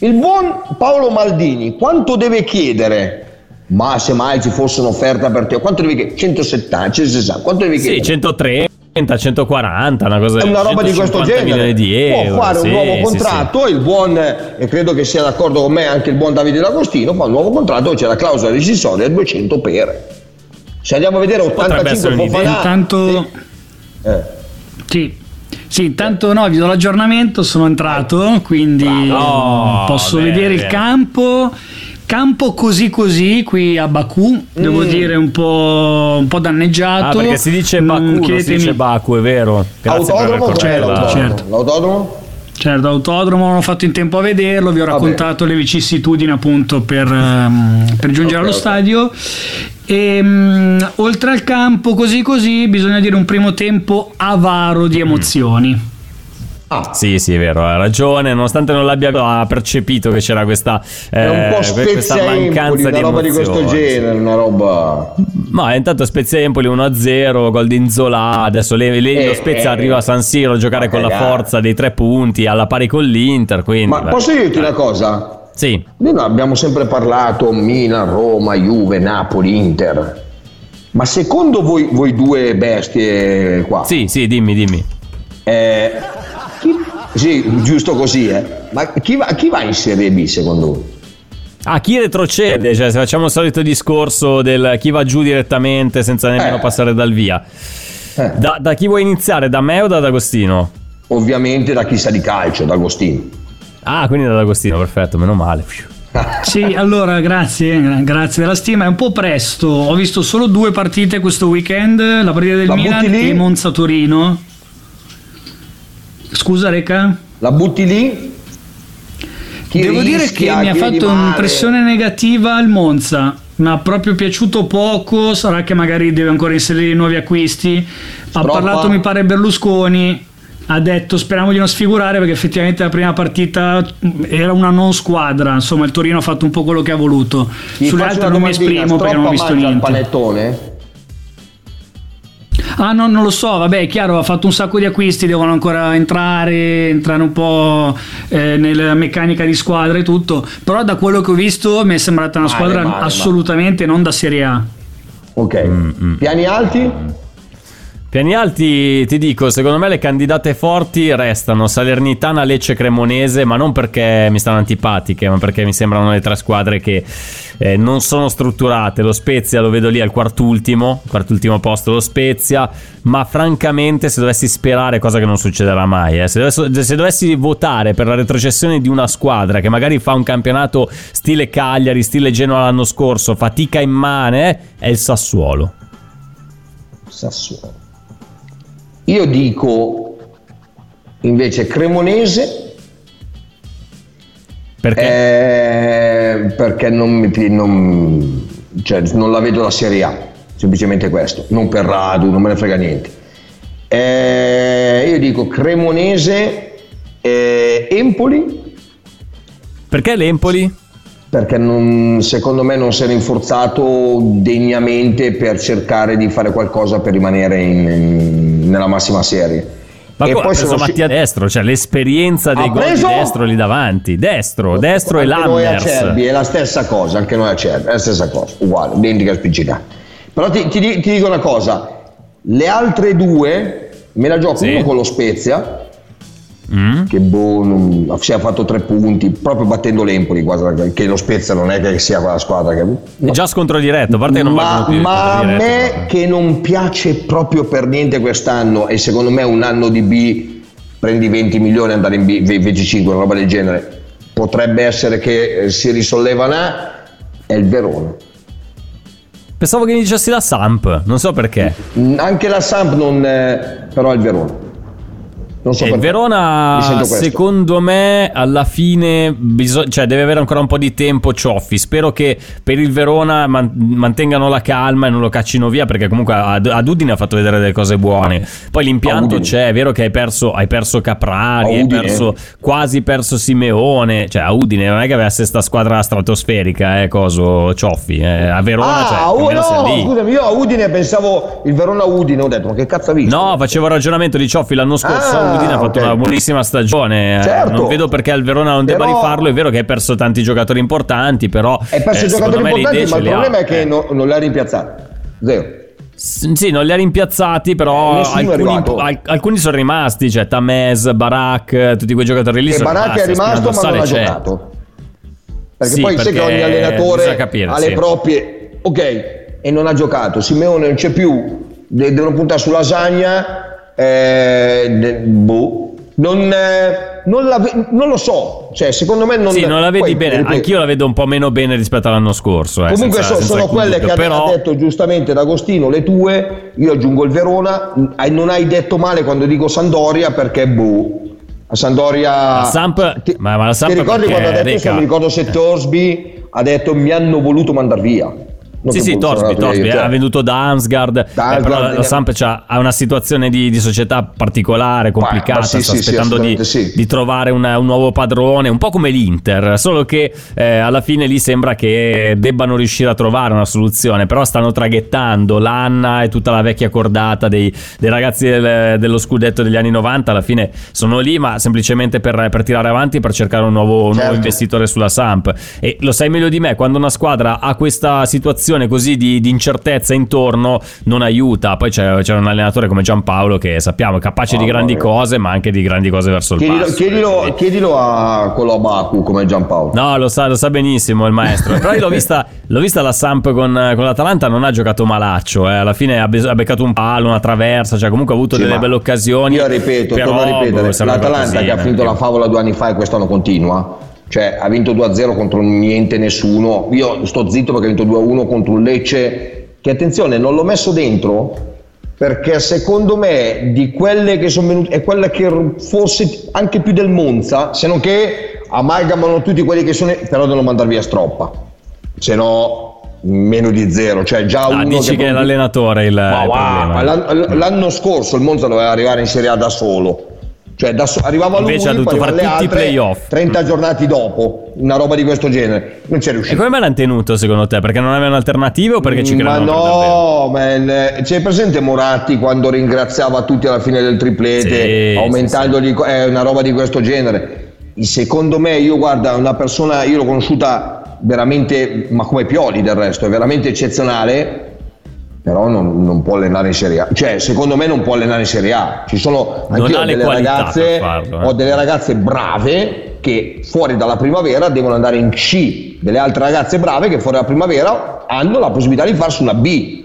Speaker 2: il buon Paolo Maldini quanto deve chiedere? Ma se mai ci fosse un'offerta per te, quanto devi chiedere? 170, 160, quanto devi
Speaker 1: Sì,
Speaker 2: chiedere?
Speaker 1: 130, 140, una cosa
Speaker 2: È una roba di questo
Speaker 1: 150 milioni
Speaker 2: genere.
Speaker 1: di euro.
Speaker 2: Può fare
Speaker 1: sì,
Speaker 2: un nuovo
Speaker 1: sì,
Speaker 2: contratto, il buon, e credo che sia d'accordo con me anche il buon Davide D'Agostino, fa un nuovo contratto, c'è la clausola rescissoria 200 per. Se andiamo a vedere
Speaker 1: Potrebbe essere
Speaker 2: 85
Speaker 1: un'idea.
Speaker 2: Fofana,
Speaker 5: Intanto,
Speaker 2: eh,
Speaker 5: sì. Sì, intanto no, vi do l'aggiornamento, sono entrato, quindi
Speaker 1: Oh,
Speaker 5: posso
Speaker 1: bene,
Speaker 5: vedere il
Speaker 1: bene.
Speaker 5: campo. Campo così così qui a Baku, devo dire un po', un po'
Speaker 1: Ah,
Speaker 5: danneggiato.
Speaker 1: perché si dice
Speaker 5: Mm,
Speaker 1: Baku, non si dice Baku, è vero. Grazie per
Speaker 2: Autodromo?
Speaker 1: aver
Speaker 2: Cos'è
Speaker 5: Certo,
Speaker 2: l'autodromo?
Speaker 5: certo.
Speaker 2: L'autodromo?
Speaker 5: Certo, autodromo non ho fatto in tempo a vederlo, vi ho
Speaker 2: Vabbè.
Speaker 5: raccontato le vicissitudini appunto per, ehm, per giungere
Speaker 2: Ok,
Speaker 5: allo
Speaker 2: ok.
Speaker 5: stadio. E, mm, oltre al campo, così così, bisogna dire un primo tempo avaro di emozioni.
Speaker 2: Ah,
Speaker 1: Sì, sì, è vero, ha ragione, nonostante non l'abbia percepito che c'era questa, eh, questa
Speaker 2: Spezia Empoli,
Speaker 1: mancanza
Speaker 2: una
Speaker 1: di
Speaker 2: roba di questo genere, una roba...
Speaker 1: Ma intanto Spezia Empoli 1-0, gol di Inzola, adesso le, le-
Speaker 2: Eh,
Speaker 1: lo Spezia
Speaker 2: eh,
Speaker 1: arriva a San Siro a giocare con la forza dei tre punti alla pari con l'Inter, quindi...
Speaker 2: Ma
Speaker 1: beh.
Speaker 2: posso dirti una cosa?
Speaker 1: Sì,
Speaker 2: Noi no, abbiamo sempre parlato Milan, Roma, Juve, Napoli, Inter. Ma secondo voi, voi due bestie qua,
Speaker 1: sì, sì, dimmi, dimmi.
Speaker 2: eh, sì, giusto così, eh. Ma chi va, chi va in Serie B secondo voi?
Speaker 1: Ah, chi retrocede? Cioè, se facciamo il solito discorso del chi va giù direttamente senza nemmeno
Speaker 2: Eh.
Speaker 1: passare dal via.
Speaker 2: Eh,
Speaker 1: Da, da chi vuoi iniziare? Da me o da D'Agostino?
Speaker 2: Ovviamente da chi sa di calcio, da Agostino.
Speaker 1: Ah, quindi da D'Agostino, perfetto, meno male. <laughs>
Speaker 5: Sì, allora grazie, gra- grazie della stima. È un po' presto. Ho visto solo due partite questo weekend: la partita del
Speaker 2: La
Speaker 5: Milan e Monza Torino. Scusa, Reca?
Speaker 2: La butti lì? Chi
Speaker 5: Devo dire che mi ha fatto un'impressione negativa il Monza. Mi ha proprio piaciuto poco. Sarà che magari deve ancora inserire i nuovi acquisti. Ha
Speaker 2: Troppa.
Speaker 5: parlato, mi pare, Berlusconi. Ha detto speriamo di non sfigurare perché effettivamente la prima partita era una non squadra. Insomma, il Torino ha fatto un po' quello che ha voluto.
Speaker 2: Gli
Speaker 5: Sulle altre non mi esprimo perché non ho
Speaker 2: Stroppa
Speaker 5: visto
Speaker 2: mangia il
Speaker 5: niente.
Speaker 2: panettone?
Speaker 5: Ah, no, non lo so, vabbè, è chiaro, ha fatto un sacco di acquisti, devono ancora entrare, entrare un po' eh, nella meccanica di squadra e tutto, però da quello che ho visto mi è sembrata una
Speaker 2: Male,
Speaker 5: squadra
Speaker 2: male,
Speaker 5: assolutamente non da Serie A.
Speaker 2: Ok.
Speaker 1: Mm,
Speaker 2: Piani alti?
Speaker 1: Piani alti, ti dico, secondo me le candidate forti restano Salernitana, Lecce, Cremonese, ma non perché mi stanno antipatiche, ma perché mi sembrano le tre squadre che eh, non sono strutturate. Lo Spezia lo vedo lì al quartultimo, quartultimo posto lo Spezia, ma francamente se dovessi sperare, cosa che non succederà mai, eh, se, dovessi, se dovessi votare per la retrocessione di una squadra che magari fa un campionato stile Cagliari, stile Genoa l'anno scorso, fatica immane, eh, è il Sassuolo.
Speaker 2: Sassuolo. Io dico invece Cremonese
Speaker 1: Perché?
Speaker 2: eh, perché non, mi, non, cioè, non la vedo la Serie A, semplicemente questo, non per Radu, non me ne frega niente. Eh, io dico Cremonese, eh, Empoli,
Speaker 1: Perché l'Empoli?
Speaker 2: perché non- secondo me non si è rinforzato degnamente per cercare di fare qualcosa per rimanere in- in- nella massima serie.
Speaker 1: Ma
Speaker 2: E
Speaker 1: qua ha
Speaker 2: poi
Speaker 1: preso
Speaker 2: sono sci-
Speaker 1: Mattia Destro, cioè l'esperienza dei gol di? Destro lì davanti. Destro, Destro e
Speaker 2: anche noi a Cerbi
Speaker 1: Lammers.
Speaker 2: è la stessa cosa, anche noi a Cerbi, è la stessa cosa, uguale, identica spiccicata. Però ti, ti ti dico una cosa, le altre due me la gioco
Speaker 1: Sì.
Speaker 2: uno con lo Spezia,
Speaker 1: Mm?
Speaker 2: che boh, non- si è fatto tre punti, proprio battendo l'Empoli, guarda, che lo Spezia non è che sia quella squadra che...
Speaker 1: È già scontro diretto, a parte che non
Speaker 2: ma,
Speaker 1: più
Speaker 2: ma a
Speaker 1: diretti
Speaker 2: me
Speaker 1: proprio.
Speaker 2: che non piace proprio per niente quest'anno e secondo me un anno di B prendi 20 milioni e andare in B 25 una roba del genere potrebbe essere che eh, si risolleva una è il Verona
Speaker 1: Pensavo che mi dicessi la Samp, non so perché.
Speaker 2: Anche la Samp non eh, però è il Verona non so
Speaker 1: il.
Speaker 2: Mi
Speaker 1: Verona, secondo me, alla fine biso- cioè, deve avere ancora un po' di tempo Cioffi. Spero che per il Verona man- mantengano la calma e non lo caccino via, perché comunque ad, ad Udine ha fatto vedere delle cose buone. Poi l'impianto c'è, è vero che hai perso, hai perso Caprari, hai perso, quasi perso Simeone. Cioè, a Udine non è che avesse sta squadra stratosferica, eh, coso Cioffi. eh. A Verona, cioè,
Speaker 2: ah
Speaker 1: o
Speaker 2: oh, no scusami io a Udine pensavo il Verona Udine ho detto ma che cazzo ha visto
Speaker 1: No, facevo il ragionamento di Cioffi l'anno scorso.
Speaker 2: Ah,
Speaker 1: a Udine ha fatto
Speaker 2: ok.
Speaker 1: una buonissima stagione. eh.
Speaker 2: Certo.
Speaker 1: Non vedo perché al Verona non debba
Speaker 2: Però-
Speaker 1: rifarlo. È vero che hai perso tanti giocatori importanti, però.
Speaker 2: hai perso
Speaker 1: eh,
Speaker 2: giocatori importanti ma il
Speaker 1: le ha.
Speaker 2: problema è che
Speaker 1: Eh.
Speaker 2: no- non li ha rimpiazzati zero
Speaker 1: Sì, non li ha rimpiazzati, però
Speaker 2: Eh, è
Speaker 1: alcuni, alcuni sono rimasti. Cioè, Tames, Barak, eh, tutti quei giocatori lì
Speaker 2: che
Speaker 1: sono
Speaker 2: è
Speaker 1: rimasti. la
Speaker 2: rimasto ma non ha giocato perché
Speaker 1: Sì,
Speaker 2: poi sai che
Speaker 1: perché
Speaker 2: ogni allenatore
Speaker 1: capire,
Speaker 2: ha le
Speaker 1: sì.
Speaker 2: proprie ok e non ha giocato Simeone non c'è più de- devono puntare su lasagna eh, boh non, eh, non, la non lo so, cioè secondo me non...
Speaker 1: Sì, non la vedi
Speaker 2: poi,
Speaker 1: bene.
Speaker 2: ripeto,
Speaker 1: Anch'io la vedo un po' meno bene rispetto all'anno scorso. eh,
Speaker 2: Comunque
Speaker 1: senza-
Speaker 2: so-
Speaker 1: senza
Speaker 2: sono quelle
Speaker 1: dubbio,
Speaker 2: che ha-
Speaker 1: però...
Speaker 2: ha detto giustamente D'Agostino, le tue, io aggiungo il Verona, non hai detto male quando dico Sandoria perché boh, a Sandoria...
Speaker 1: La Samp,
Speaker 2: Ti,
Speaker 1: ma, ma la Samp
Speaker 2: ti ricordi quando ha detto, se
Speaker 1: Reca?
Speaker 2: mi ricordo se Torsby ha detto mi hanno voluto mandare via. Non
Speaker 1: Sì, sì, Torsby, Torsby
Speaker 2: cioè.
Speaker 1: ha venduto da Ansgard, eh, però la,
Speaker 2: eh.
Speaker 1: Samp ha una situazione di, di società particolare, complicata,
Speaker 2: ma sì,
Speaker 1: sta
Speaker 2: sì,
Speaker 1: aspettando di, di trovare una- un nuovo padrone, un po' come l'Inter, solo che eh, alla fine lì sembra che debbano riuscire a trovare una soluzione, però stanno traghettando l'Anna e tutta la vecchia cordata dei, dei ragazzi del- dello scudetto degli anni 90, alla fine sono lì, ma semplicemente per, per tirare avanti, per cercare un nuovo, un nuovo
Speaker 2: Certo.
Speaker 1: investitore sulla Samp. E lo sai meglio di me, quando una squadra ha questa situazione così di, di incertezza intorno, non aiuta. Poi c'è, c'è un allenatore come Giampaolo che sappiamo è capace di
Speaker 2: Mamma
Speaker 1: grandi
Speaker 2: mia.
Speaker 1: cose, ma anche di grandi cose verso il
Speaker 2: Chiedilo,
Speaker 1: basso.
Speaker 2: chiedilo- chiedilo a quello a Baku come Giampaolo.
Speaker 1: No, lo sa, lo sa benissimo il maestro. Però io l'ho vista, l'ho vista la Samp con, con l'Atalanta, non ha giocato malaccio. eh. Alla fine ha, be- ha beccato un palo, una traversa, cioè comunque ha avuto
Speaker 2: Sì,
Speaker 1: delle belle occasioni.
Speaker 2: Io ripeto,
Speaker 1: però,
Speaker 2: torno a ripetere,
Speaker 1: boh,
Speaker 2: l'Atalanta
Speaker 1: qualcosina,
Speaker 2: che ha finito la favola due anni fa e quest'anno continua, cioè ha vinto 2-0 contro niente nessuno, io sto zitto perché ha vinto 2-1 contro un Lecce, che attenzione non l'ho messo dentro perché secondo me di quelle che sono venute è quella che forse anche più del Monza, se non che amalgamano tutti quelli che sono, però devono mandare via Stroppa, se no meno di zero, cioè già
Speaker 1: Ah,
Speaker 2: uno
Speaker 1: dici che è
Speaker 2: proprio-
Speaker 1: l'allenatore il,
Speaker 2: ma
Speaker 1: il
Speaker 2: ma l'anno, l'anno scorso il Monza doveva arrivare in Serie A da solo. Cioè da so- arrivava
Speaker 1: Invece ha
Speaker 2: lui,
Speaker 1: dovuto fare tutti i
Speaker 2: altre
Speaker 1: playoff.
Speaker 2: 30 giornate dopo, una roba di questo genere. Non c'è
Speaker 1: E
Speaker 2: riuscito.
Speaker 1: come me l'hanno tenuto secondo te? Perché non avevano alternative o perché ci
Speaker 2: ma
Speaker 1: credevano davvero?
Speaker 2: no, man, eh, c'è presente Moratti quando ringraziava tutti alla fine del triplete,
Speaker 1: Sì,
Speaker 2: aumentandogli co- è una roba di questo genere. Secondo me, io guarda, una persona, io l'ho conosciuta veramente, ma come Pioli del resto, è veramente eccezionale, però non, non può allenare in Serie A. Cioè, secondo me non può allenare in Serie A. Ci sono anche delle ragazze,
Speaker 1: farlo, eh.
Speaker 2: ho delle ragazze brave che fuori dalla primavera devono andare in C, delle altre ragazze brave che fuori dalla primavera hanno la possibilità di farsi una B.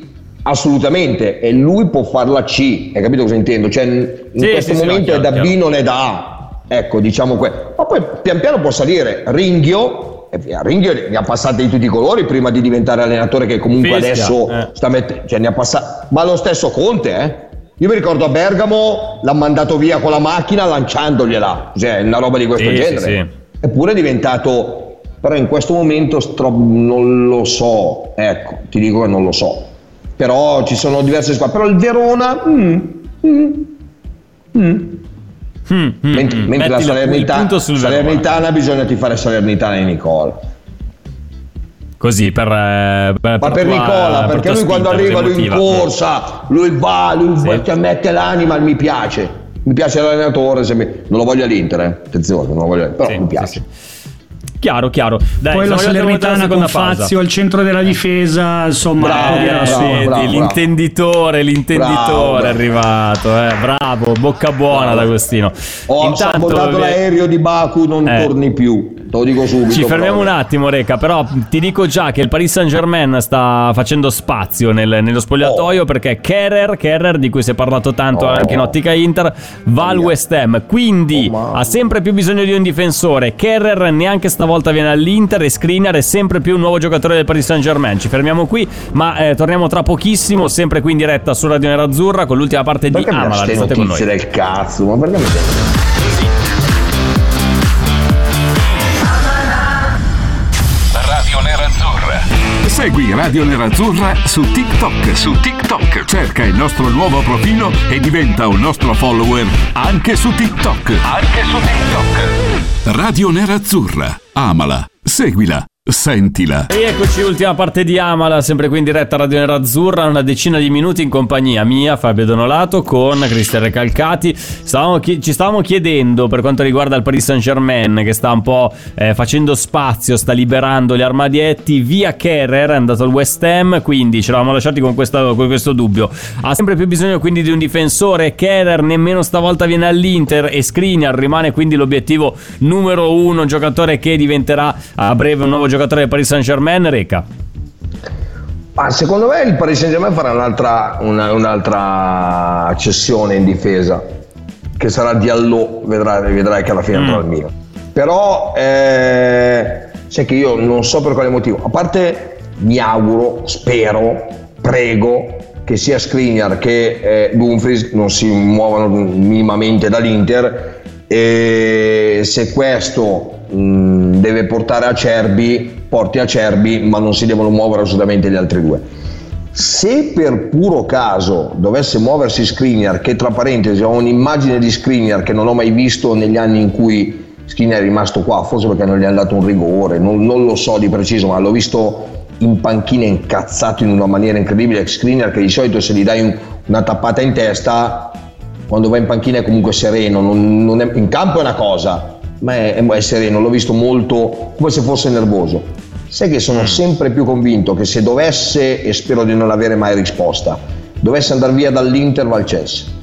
Speaker 2: Assolutamente, e lui può farla C, hai capito cosa intendo? Cioè, in
Speaker 1: Sì,
Speaker 2: questo
Speaker 1: sì, sì,
Speaker 2: momento
Speaker 1: no,
Speaker 2: è da
Speaker 1: chiaro,
Speaker 2: B, non è da A. Ecco, diciamo que- Ma poi pian piano può salire. Ringhio, Ringhio ne ha passate di tutti i colori prima di diventare allenatore che comunque
Speaker 1: Fischia,
Speaker 2: adesso
Speaker 1: eh.
Speaker 2: sta mettendo, cioè ne ha passato. Ma lo stesso Conte, eh? Io mi ricordo a Bergamo l'ha mandato via con la macchina lanciandogliela, cioè una roba di questo
Speaker 1: Sì, sì,
Speaker 2: genere.
Speaker 1: sì.
Speaker 2: Eppure è diventato, però in questo momento stro- non lo so, ecco, ti dico che non lo so. Però ci sono diverse squadre, però il Verona... mm, mm, mm.
Speaker 1: Mm, mm,
Speaker 2: Mentre,
Speaker 1: mm.
Speaker 2: mentre la Salernitana. Salernitana bisogna tifare Salernitana e Nicola.
Speaker 1: Così per, eh, per,
Speaker 2: Ma per
Speaker 1: tua-
Speaker 2: Nicola,
Speaker 1: per
Speaker 2: perché
Speaker 1: tua
Speaker 2: lui quando arriva lui in corsa, lui va, lui
Speaker 1: Sì.
Speaker 2: ti mette l'anima, mi piace. Mi piace l'allenatore, se mi- non lo voglio all'Inter, eh. attenzione, non lo voglio, però
Speaker 1: Sì,
Speaker 2: mi piace.
Speaker 1: sì. Chiaro, chiaro. Dai,
Speaker 5: Poi la Salernitana con
Speaker 1: pausa.
Speaker 5: Fazio al centro della difesa, insomma,
Speaker 2: Bravo,
Speaker 5: eh,
Speaker 2: bravo,
Speaker 5: sì.
Speaker 1: Vedi,
Speaker 2: bravo.
Speaker 1: l'intenditore, l'intenditore
Speaker 2: Bravo,
Speaker 1: è
Speaker 2: bravo.
Speaker 1: arrivato, eh. bravo, bocca buona
Speaker 2: Bravo.
Speaker 1: D'Agostino.
Speaker 2: Ho sabotato
Speaker 1: vi-
Speaker 2: l'aereo di Baku, non
Speaker 1: Eh.
Speaker 2: torni più. Te lo dico subito.
Speaker 1: Ci fermiamo un
Speaker 2: proprio.
Speaker 1: attimo, Reca, però ti dico già che il Paris Saint Germain sta facendo spazio nel- nello spogliatoio
Speaker 2: Oh.
Speaker 1: perché Kerrer, Kerrer, di cui si è parlato tanto
Speaker 2: Oh.
Speaker 1: anche in ottica Inter, va al. West Ham, quindi
Speaker 2: Oh,
Speaker 1: ha sempre più bisogno di un difensore. Kerrer neanche stavolta viene all'Inter e Skriniar è sempre più un nuovo giocatore del Paris Saint Germain. Ci fermiamo qui, ma eh, torniamo tra pochissimo, sempre qui in diretta su Radio Nerazzurra con l'ultima parte di
Speaker 2: Perché mi dai
Speaker 1: Amala.
Speaker 2: ste
Speaker 1: Restate con noi.
Speaker 2: del cazzo? Ma perché mi
Speaker 6: Segui Radio Nerazzurra su TikTok. Su TikTok. Cerca il nostro nuovo profilo e diventa un nostro follower anche su TikTok. Anche su TikTok. Radio Nerazzurra. Amala. Seguila. Sentila.
Speaker 1: Eccoci, ultima parte di Amala, sempre qui in diretta a Radio Nerazzurra, una decina di minuti in compagnia mia, Fabio Donolato, con Cristian Recalcati. Stavamo chi- ci stavamo chiedendo per quanto riguarda il Paris Saint Germain, che sta un po' eh, facendo spazio, sta liberando gli armadietti, via Kerrer, è andato al West Ham, quindi ci eravamo lasciati con, questa- con questo dubbio. Ha sempre più bisogno quindi di un difensore, Kerrer nemmeno stavolta viene all'Inter e Skriniar rimane quindi l'obiettivo numero uno, un giocatore che diventerà a breve un nuovo giocatore del Paris Saint Germain, Reca.
Speaker 2: Ma secondo me il Paris Saint Germain farà un'altra, una- un'altra cessione in difesa. che sarà Diallo, vedrai, vedrai che alla fine andrà
Speaker 1: Mm.
Speaker 2: al Milan. Però eh, sai che io non so per quale motivo, a parte mi auguro, spero, prego che sia Skriniar che eh, Dumfries non si muovano minimamente dall'Inter e se questo mh, deve portare a Cerbi, porti a Cerbi, ma non si devono muovere assolutamente gli altri due. Se per puro caso dovesse muoversi Skriniar, che tra parentesi ho un'immagine di Skriniar che non ho mai visto negli anni in cui Skriniar è rimasto qua, forse perché non gli hanno dato un rigore, non, non lo so di preciso, ma l'ho visto in panchina incazzato in una maniera incredibile. Skriniar che di solito se gli dai un- una tappata in testa, quando va in panchina è comunque sereno, non- non è- in campo è una cosa, ma è, è sereno, l'ho visto molto come se fosse nervoso. Sai che sono sempre più convinto che se dovesse, e spero di non avere mai risposta, dovesse andare via dall'Inter va al Chelsea.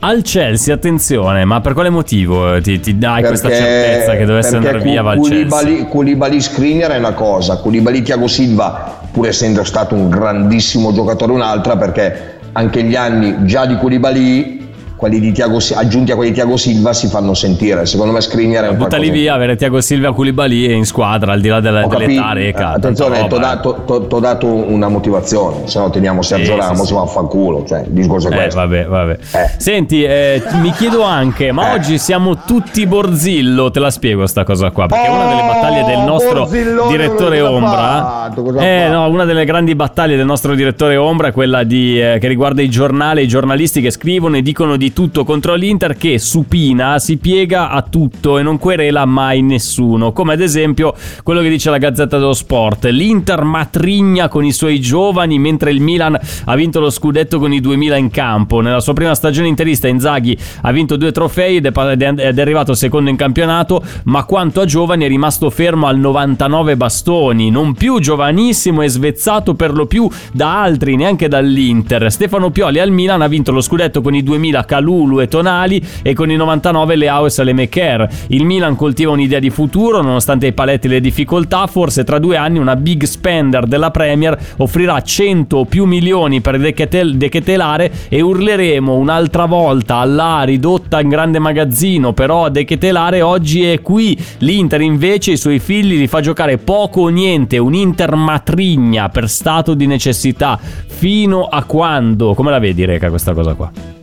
Speaker 1: Al Chelsea, attenzione, ma per quale motivo ti, ti dai questa certezza che dovesse andare via va al Chelsea?
Speaker 2: Koulibaly Skriniar è una cosa, Koulibaly Thiago Silva, pur essendo stato un grandissimo giocatore, un'altra, perché anche gli anni già di Koulibaly, quelli di Thiago, Si- aggiunti a quelli di Thiago Silva, si fanno sentire. Secondo me Skriniar è un
Speaker 1: Buttali
Speaker 2: qualcosa-
Speaker 1: via, avere Tiago Silva Koulibaly in squadra al di là della, dell'età reca.
Speaker 2: Attenzione,
Speaker 1: tanta
Speaker 2: ti ho
Speaker 1: roba,
Speaker 2: dato, una motivazione, se no teniamo Sergio
Speaker 1: Sì, sì,
Speaker 2: Ramos,
Speaker 1: sì.
Speaker 2: ma fanculo, cioè il discorso è
Speaker 1: Eh,
Speaker 2: questo.
Speaker 1: vabbè, vabbè.
Speaker 2: Eh.
Speaker 1: Senti, eh, mi chiedo anche, ma oggi siamo tutti Borzillo? Te la spiego sta cosa qua, perché una delle battaglie del nostro
Speaker 2: Oh, Borzillone,
Speaker 1: direttore Ombra,
Speaker 2: fatto?
Speaker 1: Eh, no, una delle grandi battaglie del nostro direttore Ombra è quella di, eh, che riguarda i giornali, i giornalisti che scrivono e dicono di tutto contro l'Inter, che supina, si piega a tutto e non querela mai nessuno, come ad esempio quello che dice la Gazzetta dello Sport. L'Inter matrigna con i suoi giovani mentre il Milan ha vinto lo scudetto con i 2000 in campo. Nella sua prima stagione interista Inzaghi ha vinto due trofei ed è, arrivato secondo in campionato, ma quanto a giovani è rimasto fermo al 99 bastoni, non più giovanissimo e svezzato per lo più da altri, neanche dall'Inter. Stefano Pioli al Milan ha vinto lo scudetto con i 2000 Calulu e Tonali e con i 99 Leao e Salemeker. Il Milan coltiva un'idea di futuro nonostante i paletti e le difficoltà, forse tra due anni una big spender della Premier offrirà 100 o più milioni per Dechetel- Dechetelare e urleremo un'altra volta Allah ridotta in grande magazzino, però Dechetelare oggi è qui. L'Inter invece i suoi figli li fa giocare poco o niente, un Inter matrigna per stato di necessità. Fino a quando? Come la vedi Reca questa cosa qua?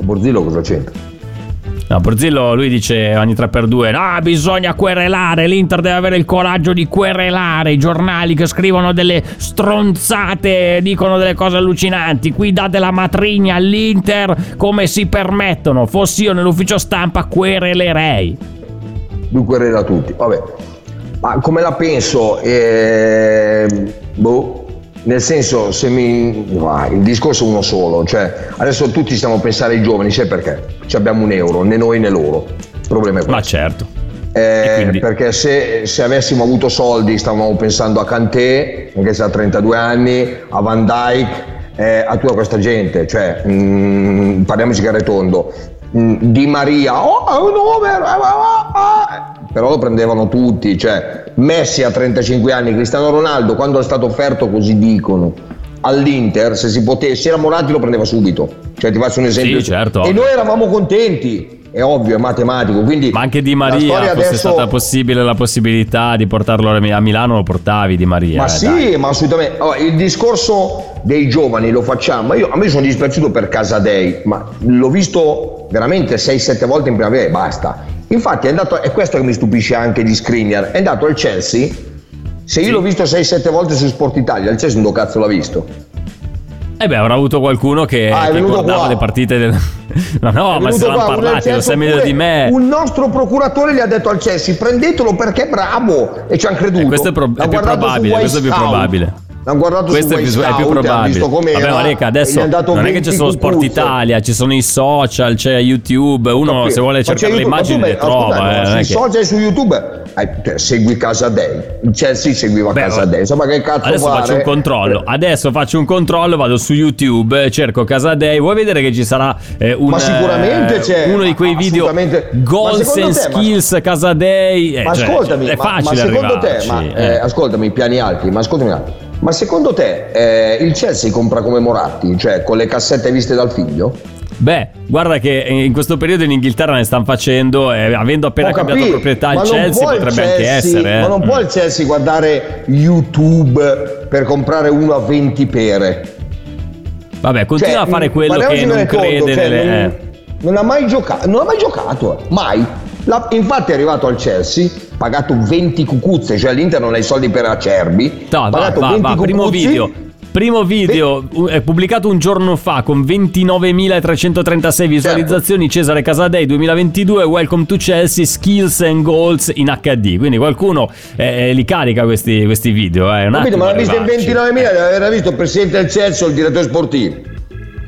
Speaker 2: A Borzillo cosa c'entra?
Speaker 1: No, Borzillo lui dice ogni 3x2 No, bisogna querelare L'Inter deve avere il coraggio di querelare I giornali che scrivono delle stronzate Dicono delle cose allucinanti Qui date la matrigna all'Inter Come si permettono Fossi io nell'ufficio stampa querelerei
Speaker 2: Lui querela tutti, vabbè. Ma come la penso? Eh, boh. Nel senso, se mi. ah, il discorso è uno solo, cioè adesso tutti stiamo a pensare ai giovani, sai perché? Ci abbiamo un euro, né noi né loro. Il problema è questo.
Speaker 1: Ma certo
Speaker 2: Eh? Perché se, se avessimo avuto soldi stavamo pensando a Kanté, anche se ha 32 anni, a Van Dyke, eh, a tutta questa gente, cioè mm, parliamoci chiaro e tondo. Mm, Di Maria, oh, è un numero, eh, ah, ah. Però lo prendevano tutti, cioè Messi a 35 anni, Cristiano Ronaldo quando è stato offerto così dicono all'Inter, se si potesse, era Moratti lo prendeva subito, cioè ti faccio un esempio.
Speaker 1: Sì, certo,
Speaker 2: E noi eravamo contenti, è ovvio, è matematico, quindi
Speaker 1: Ma anche Di Maria fosse
Speaker 2: adesso-
Speaker 1: stata possibile la possibilità di portarlo a a Milano Lo portavi Di Maria
Speaker 2: Ma
Speaker 1: eh,
Speaker 2: sì,
Speaker 1: dai.
Speaker 2: ma assolutamente. Allora, il discorso dei giovani lo facciamo. Io, a me sono dispiaciuto per Casadei, ma l'ho visto veramente 6-7 volte in primavera e basta. Infatti è andato, è questo che mi stupisce anche di Skriniar, è andato al Chelsea. Se io l'ho visto 6-7 volte su Sport Italia, il Chelsea non cazzo l'ha visto.
Speaker 1: Eh beh, avrà avuto qualcuno che,
Speaker 2: Ah,
Speaker 1: che guardava
Speaker 2: qua.
Speaker 1: le partite del... <laughs> No, no, ma se l'hanno parlati, lo sai meglio di me.
Speaker 2: Un nostro procuratore gli ha detto al Chelsea: prendetelo perché è bravo e ci hanno creduto.
Speaker 1: Eh, questo è, pro- è più probabile, questo è più probabile.
Speaker 2: L'hanno guardato
Speaker 1: Questo
Speaker 2: su
Speaker 1: è più, è più probabile. Vabbè, ma Reca,
Speaker 2: gli
Speaker 1: adesso non è che
Speaker 2: 20
Speaker 1: c'è solo Sport. Italia, ci sono i social, c'è YouTube. Uno
Speaker 2: Capito?
Speaker 1: se vuole
Speaker 2: Ma
Speaker 1: cercare le
Speaker 2: YouTube,
Speaker 1: immagini
Speaker 2: ma tu,
Speaker 1: le trova.
Speaker 2: ascolta,
Speaker 1: eh,
Speaker 2: ma
Speaker 1: è
Speaker 2: sui social e su YouTube eh, segui Casadei. Il Chelsea seguiva
Speaker 1: Beh,
Speaker 2: Casadei. Insomma, che cazzo
Speaker 1: Adesso
Speaker 2: fare?
Speaker 1: faccio un controllo. Adesso faccio un controllo, vado su YouTube, eh, cerco Casadei. Vuoi vedere che ci sarà eh, un,
Speaker 2: Ma sicuramente
Speaker 1: eh,
Speaker 2: c'è,
Speaker 1: uno di
Speaker 2: ma
Speaker 1: quei video.
Speaker 2: Ma
Speaker 1: Goals and
Speaker 2: te, ma-
Speaker 1: Skills Casadei. eh,
Speaker 2: ma
Speaker 1: cioè,
Speaker 2: ascoltami,
Speaker 1: è
Speaker 2: ma, ma
Speaker 1: facile
Speaker 2: secondo te, ma,
Speaker 1: eh.
Speaker 2: eh, ascoltami, piani alti, ma ascoltami un attimo. Ma secondo te eh, il Chelsea compra come Moratti, cioè con le cassette viste dal figlio?
Speaker 1: Beh, guarda che in questo periodo in Inghilterra ne stanno facendo e avendo appena
Speaker 2: Ho
Speaker 1: cambiato proprietà il Chelsea potrebbe anche
Speaker 2: Chelsea-
Speaker 1: essere. eh.
Speaker 2: Ma non può il Chelsea guardare YouTube per comprare uno a 20 pere.
Speaker 1: Vabbè, continua
Speaker 2: Cioè,
Speaker 1: a fare quello che non
Speaker 2: del conto,
Speaker 1: crede
Speaker 2: cioè,
Speaker 1: nelle...
Speaker 2: non,
Speaker 1: eh.
Speaker 2: non ha mai giocato, non ha mai giocato, eh, mai. La- infatti è arrivato al Chelsea, pagato 20 cucuzze, cioè l'Inter non ha i soldi per Acerbi.
Speaker 1: No, va,
Speaker 2: pagato
Speaker 1: va,
Speaker 2: 20
Speaker 1: va, primo
Speaker 2: cucuzzi,
Speaker 1: video. Primo video è pubblicato un giorno fa con 29.336 visualizzazioni.
Speaker 2: Certo.
Speaker 1: Cesare Casadei 2022. Welcome to Chelsea. Skills and goals in HD. Quindi qualcuno eh, li carica questi, questi video. Eh. Un
Speaker 2: Capito, ma l'ha visto in
Speaker 1: arrivarci.
Speaker 2: 29.000, deve aver visto il presidente del Chelsea o il direttore sportivo.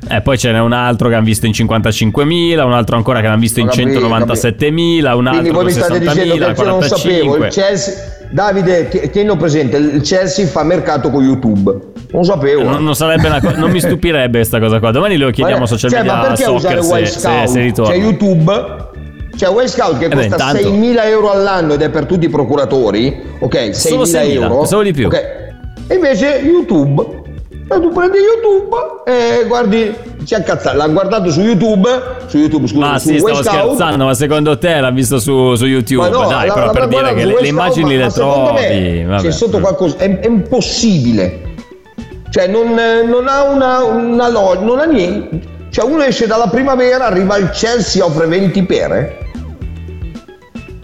Speaker 1: Eh, poi ce n'è un altro che hanno visto in 55.000, un altro ancora che hanno visto in
Speaker 2: Ho capito,
Speaker 1: 197.000, un altro
Speaker 2: Quindi voi mi state dicendo
Speaker 1: 60.000,
Speaker 2: che io non sapevo,
Speaker 1: 45.
Speaker 2: il Chelsea, Davide, ti- tienilo presente, il Chelsea fa mercato con YouTube. Non sapevo.
Speaker 1: Non, non co- non mi <laughs> stupirebbe questa cosa qua. Domani lo chiediamo a social
Speaker 2: cioè,
Speaker 1: media
Speaker 2: ma perché
Speaker 1: soccer
Speaker 2: usare
Speaker 1: se,
Speaker 2: Wild
Speaker 1: se,
Speaker 2: Scout?
Speaker 1: se ritorna.
Speaker 2: C'è YouTube, c'è Wild Scout che
Speaker 1: Eh beh,
Speaker 2: costa
Speaker 1: intanto-
Speaker 2: 6.000 euro all'anno ed è per tutti i procuratori, ok? 6.000
Speaker 1: Solo 6.000,
Speaker 2: euro.
Speaker 1: pensavo di più.
Speaker 2: ok. E invece YouTube, e tu prendi YouTube e guardi, ci ha cazzato, l'ha guardato su YouTube, su YouTube scusa,
Speaker 1: Ma sì, stavo
Speaker 2: Scout.
Speaker 1: scherzando, ma secondo te l'ha visto su, su YouTube?
Speaker 2: Ma no,
Speaker 1: Dai,
Speaker 2: la-
Speaker 1: però
Speaker 2: la-
Speaker 1: per dire che le, le immagini
Speaker 2: ma-
Speaker 1: le trovi.
Speaker 2: me. C'è sotto qualcosa, è, è impossibile. Cioè non, non ha una, una logica, non ha niente. Cioè uno esce dalla primavera, arriva al Chelsea, offre 20 pere.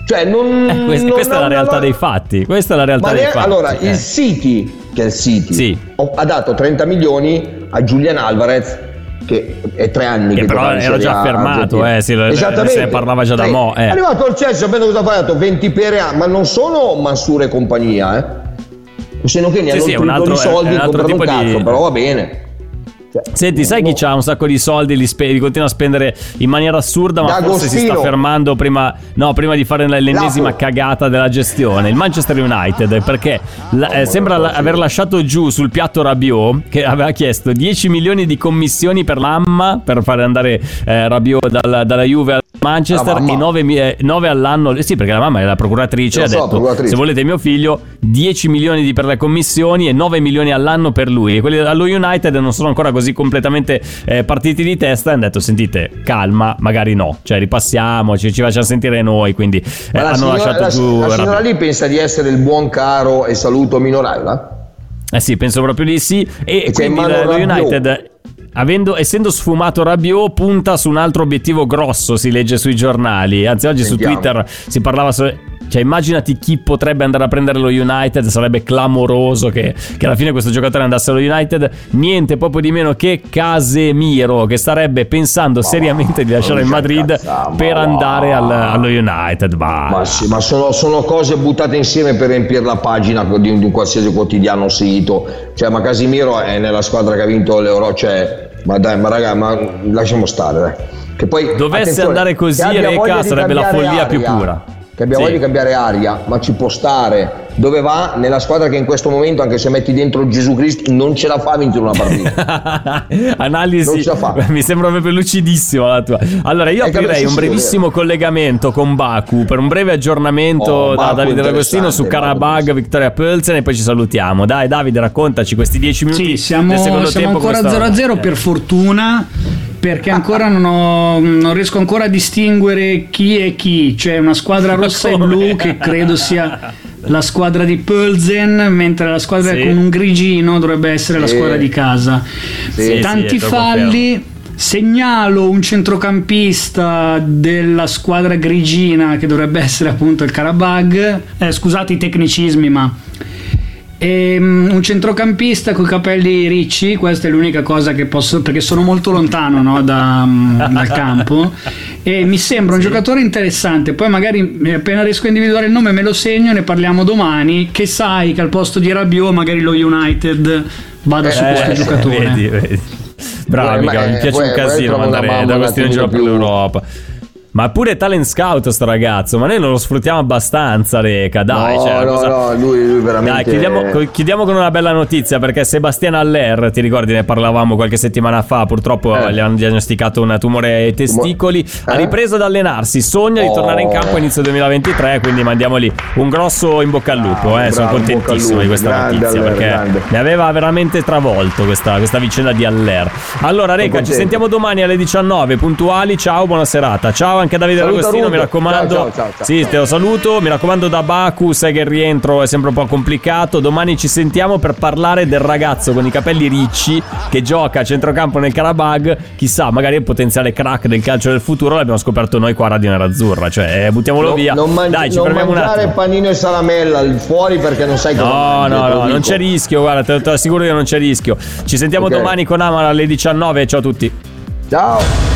Speaker 2: Cioè non...
Speaker 1: Eh, questa,
Speaker 2: non
Speaker 1: questa è la realtà
Speaker 2: lo-
Speaker 1: dei fatti. Questa è la realtà
Speaker 2: Ma
Speaker 1: dei
Speaker 2: ne-
Speaker 1: fatti.
Speaker 2: allora,
Speaker 1: eh.
Speaker 2: il City, che è il City,
Speaker 1: Sì.
Speaker 2: ha dato 30 milioni a Julian Alvarez, che è tre anni
Speaker 1: Che
Speaker 2: che,
Speaker 1: però era già fermato, eh, sì, se ne parlava già da mo', eh.
Speaker 2: È arrivato al Chelsea, sapendo cosa ha pagato? 20 pere a, ma non sono Mansur e compagnia, eh. Se non che ne
Speaker 1: Sì,
Speaker 2: hanno
Speaker 1: sì, un altro-
Speaker 2: di soldi
Speaker 1: è un altro
Speaker 2: un
Speaker 1: tipo di-
Speaker 2: cazzo, però va bene. Cioè,
Speaker 1: Senti, sai chi ha un sacco di soldi, li, spe- li continua a spendere in maniera assurda, ma forse si sta
Speaker 2: D'Agostino.
Speaker 1: fermando prima, no, prima di fare l'ennesima
Speaker 2: Lapo.
Speaker 1: cagata della gestione. Il Manchester United, perché la- eh, sembra la- aver lasciato giù sul piatto Rabiot, che aveva chiesto 10 milioni di commissioni per l'AMMA, per fare andare eh, Rabiot dalla, dalla Juve al Manchester, e 9, mi- eh, 9 all'anno. eh, Sì, perché la mamma è la procuratrice, ha
Speaker 2: so,
Speaker 1: detto,
Speaker 2: procuratrice.
Speaker 1: se volete mio figlio, 10 milioni di per le commissioni e 9 milioni all'anno per lui. E quelli allo United non sono ancora così completamente eh, partiti di testa e hanno detto sentite, calma, magari no, cioè ripassiamo, ci, ci facciamo sentire noi, quindi eh, hanno
Speaker 2: signora,
Speaker 1: lasciato
Speaker 2: la-
Speaker 1: giù...
Speaker 2: la signora lì pensa di essere il buon caro e saluto Minoraiola?
Speaker 1: Eh sì, penso proprio di sì. E,
Speaker 2: c'è
Speaker 1: quindi lo. United... Avendo, essendo sfumato Rabiot punta su un altro obiettivo grosso si legge sui giornali anzi oggi
Speaker 2: Sentiamo.
Speaker 1: su Twitter si parlava so- cioè immaginati chi potrebbe andare a prendere lo United sarebbe clamoroso che, che alla fine questo giocatore andasse allo United niente proprio di meno che Casemiro che starebbe pensando seriamente di lasciare il Madrid
Speaker 2: cazzo, ma
Speaker 1: per andare al- allo United bah.
Speaker 2: Ma sì, ma sono, sono cose buttate insieme per riempire la pagina di, di un qualsiasi quotidiano sito. Cioè, ma Casimiro è nella squadra che ha vinto l'Euro. Cioè, ma dai, ma raga, ma lasciamo stare, dai. Che poi,
Speaker 1: Dovesse andare così, Reca, sarebbe la follia più
Speaker 2: aria,
Speaker 1: pura.
Speaker 2: Che abbia
Speaker 1: Sì.
Speaker 2: voglia di cambiare aria, ma ci può stare. Dove va? Nella squadra che in questo momento, anche se metti dentro Gesù Cristo, non ce la fa a vincere una partita. <laughs>
Speaker 1: Analisi,
Speaker 2: Non ce la fa.
Speaker 1: mi sembra proprio lucidissima la tua. Allora, io aprirei un brevissimo collegamento con Baku per un breve aggiornamento
Speaker 2: Oh,
Speaker 1: da
Speaker 2: Baku
Speaker 1: Davide D'Agostino su Karabag. Victoria Pölzen e poi ci salutiamo. Dai, Davide, raccontaci questi 10 minuti
Speaker 5: Sì,
Speaker 1: del
Speaker 5: siamo,
Speaker 1: secondo
Speaker 5: siamo
Speaker 1: tempo.
Speaker 5: ancora
Speaker 1: come stavano?
Speaker 5: 0-0 per fortuna perché ancora non, ho- non riesco ancora a distinguere chi è chi. C'è una squadra rossa e blu che credo sia la squadra di Pölzen, mentre la squadra
Speaker 1: Sì.
Speaker 5: con un grigino dovrebbe essere la
Speaker 2: Sì.
Speaker 5: squadra di casa.
Speaker 1: Sì,
Speaker 5: Tanti falli. Segnalo un centrocampista della squadra grigina che dovrebbe essere appunto il Karabag. Eh, scusate i tecnicismi, ma Ehm, un centrocampista con i capelli ricci, questa è l'unica cosa che posso, perché sono molto lontano no, da- mm, dal campo e mi sembra un giocatore interessante. Poi magari eh, appena riesco a individuare il nome me lo segno, ne parliamo domani. Che sai che al posto di Rabiot magari lo United vada su
Speaker 1: Eh,
Speaker 5: questo giocatore.
Speaker 1: Vedi, vedi. Bravo,
Speaker 2: ma,
Speaker 1: mi
Speaker 2: eh,
Speaker 1: piace un casino
Speaker 2: mamma un
Speaker 1: D'Agostino in giro per
Speaker 2: più-
Speaker 1: l'Europa. Ma pure talent scout sto ragazzo, ma noi non lo sfruttiamo abbastanza, Reca, dai.
Speaker 2: no,
Speaker 1: cioè,
Speaker 2: no,
Speaker 1: cosa-
Speaker 2: no, lui, lui veramente...
Speaker 1: Dai, chiudiamo, chiudiamo con una bella notizia perché Sebastian Aller, ti ricordi, ne parlavamo qualche settimana fa, purtroppo
Speaker 2: Eh.
Speaker 1: gli hanno diagnosticato un tumore ai testicoli, ha
Speaker 2: Eh?
Speaker 1: ripreso ad allenarsi, sogna di
Speaker 2: Oh.
Speaker 1: tornare in campo a inizio 2023, quindi mandiamoli un grosso in bocca al lupo, eh, sono
Speaker 2: bravo, in bocca al
Speaker 1: contentissimo
Speaker 2: lupo,
Speaker 1: di questa
Speaker 2: grande
Speaker 1: notizia
Speaker 2: Aller,
Speaker 1: perché
Speaker 2: grande.
Speaker 1: mi aveva veramente travolto questa, questa vicenda di Aller. Allora Reca, ci sentiamo domani alle 19 puntuali, ciao, buona serata. Ciao anche a Davide
Speaker 2: Saluta
Speaker 1: D'Agostino, mi
Speaker 2: Rude.
Speaker 1: raccomando.
Speaker 2: Ciao, ciao, ciao.
Speaker 1: Sì, te lo saluto. Mi raccomando da Baku, sai che il rientro è sempre un po' complicato. Domani ci sentiamo per parlare del ragazzo con i capelli ricci che gioca a centrocampo nel Karabag. Chissà, magari è il potenziale crack del calcio del futuro. L'abbiamo scoperto noi qua a Radio Nerazzurra. Cioè, eh, buttiamolo
Speaker 2: No-
Speaker 1: via.
Speaker 2: Non, mangi-
Speaker 1: Dai, ci
Speaker 2: non
Speaker 1: un
Speaker 2: mangiare panino e salamella al fuori perché non sai cosa
Speaker 1: No, no, no, non c'è rischio. Guarda, te, te lo assicuro che non c'è rischio. Ci sentiamo
Speaker 2: Ok.
Speaker 1: domani con Amara alle 19. Ciao a tutti.
Speaker 2: Ciao.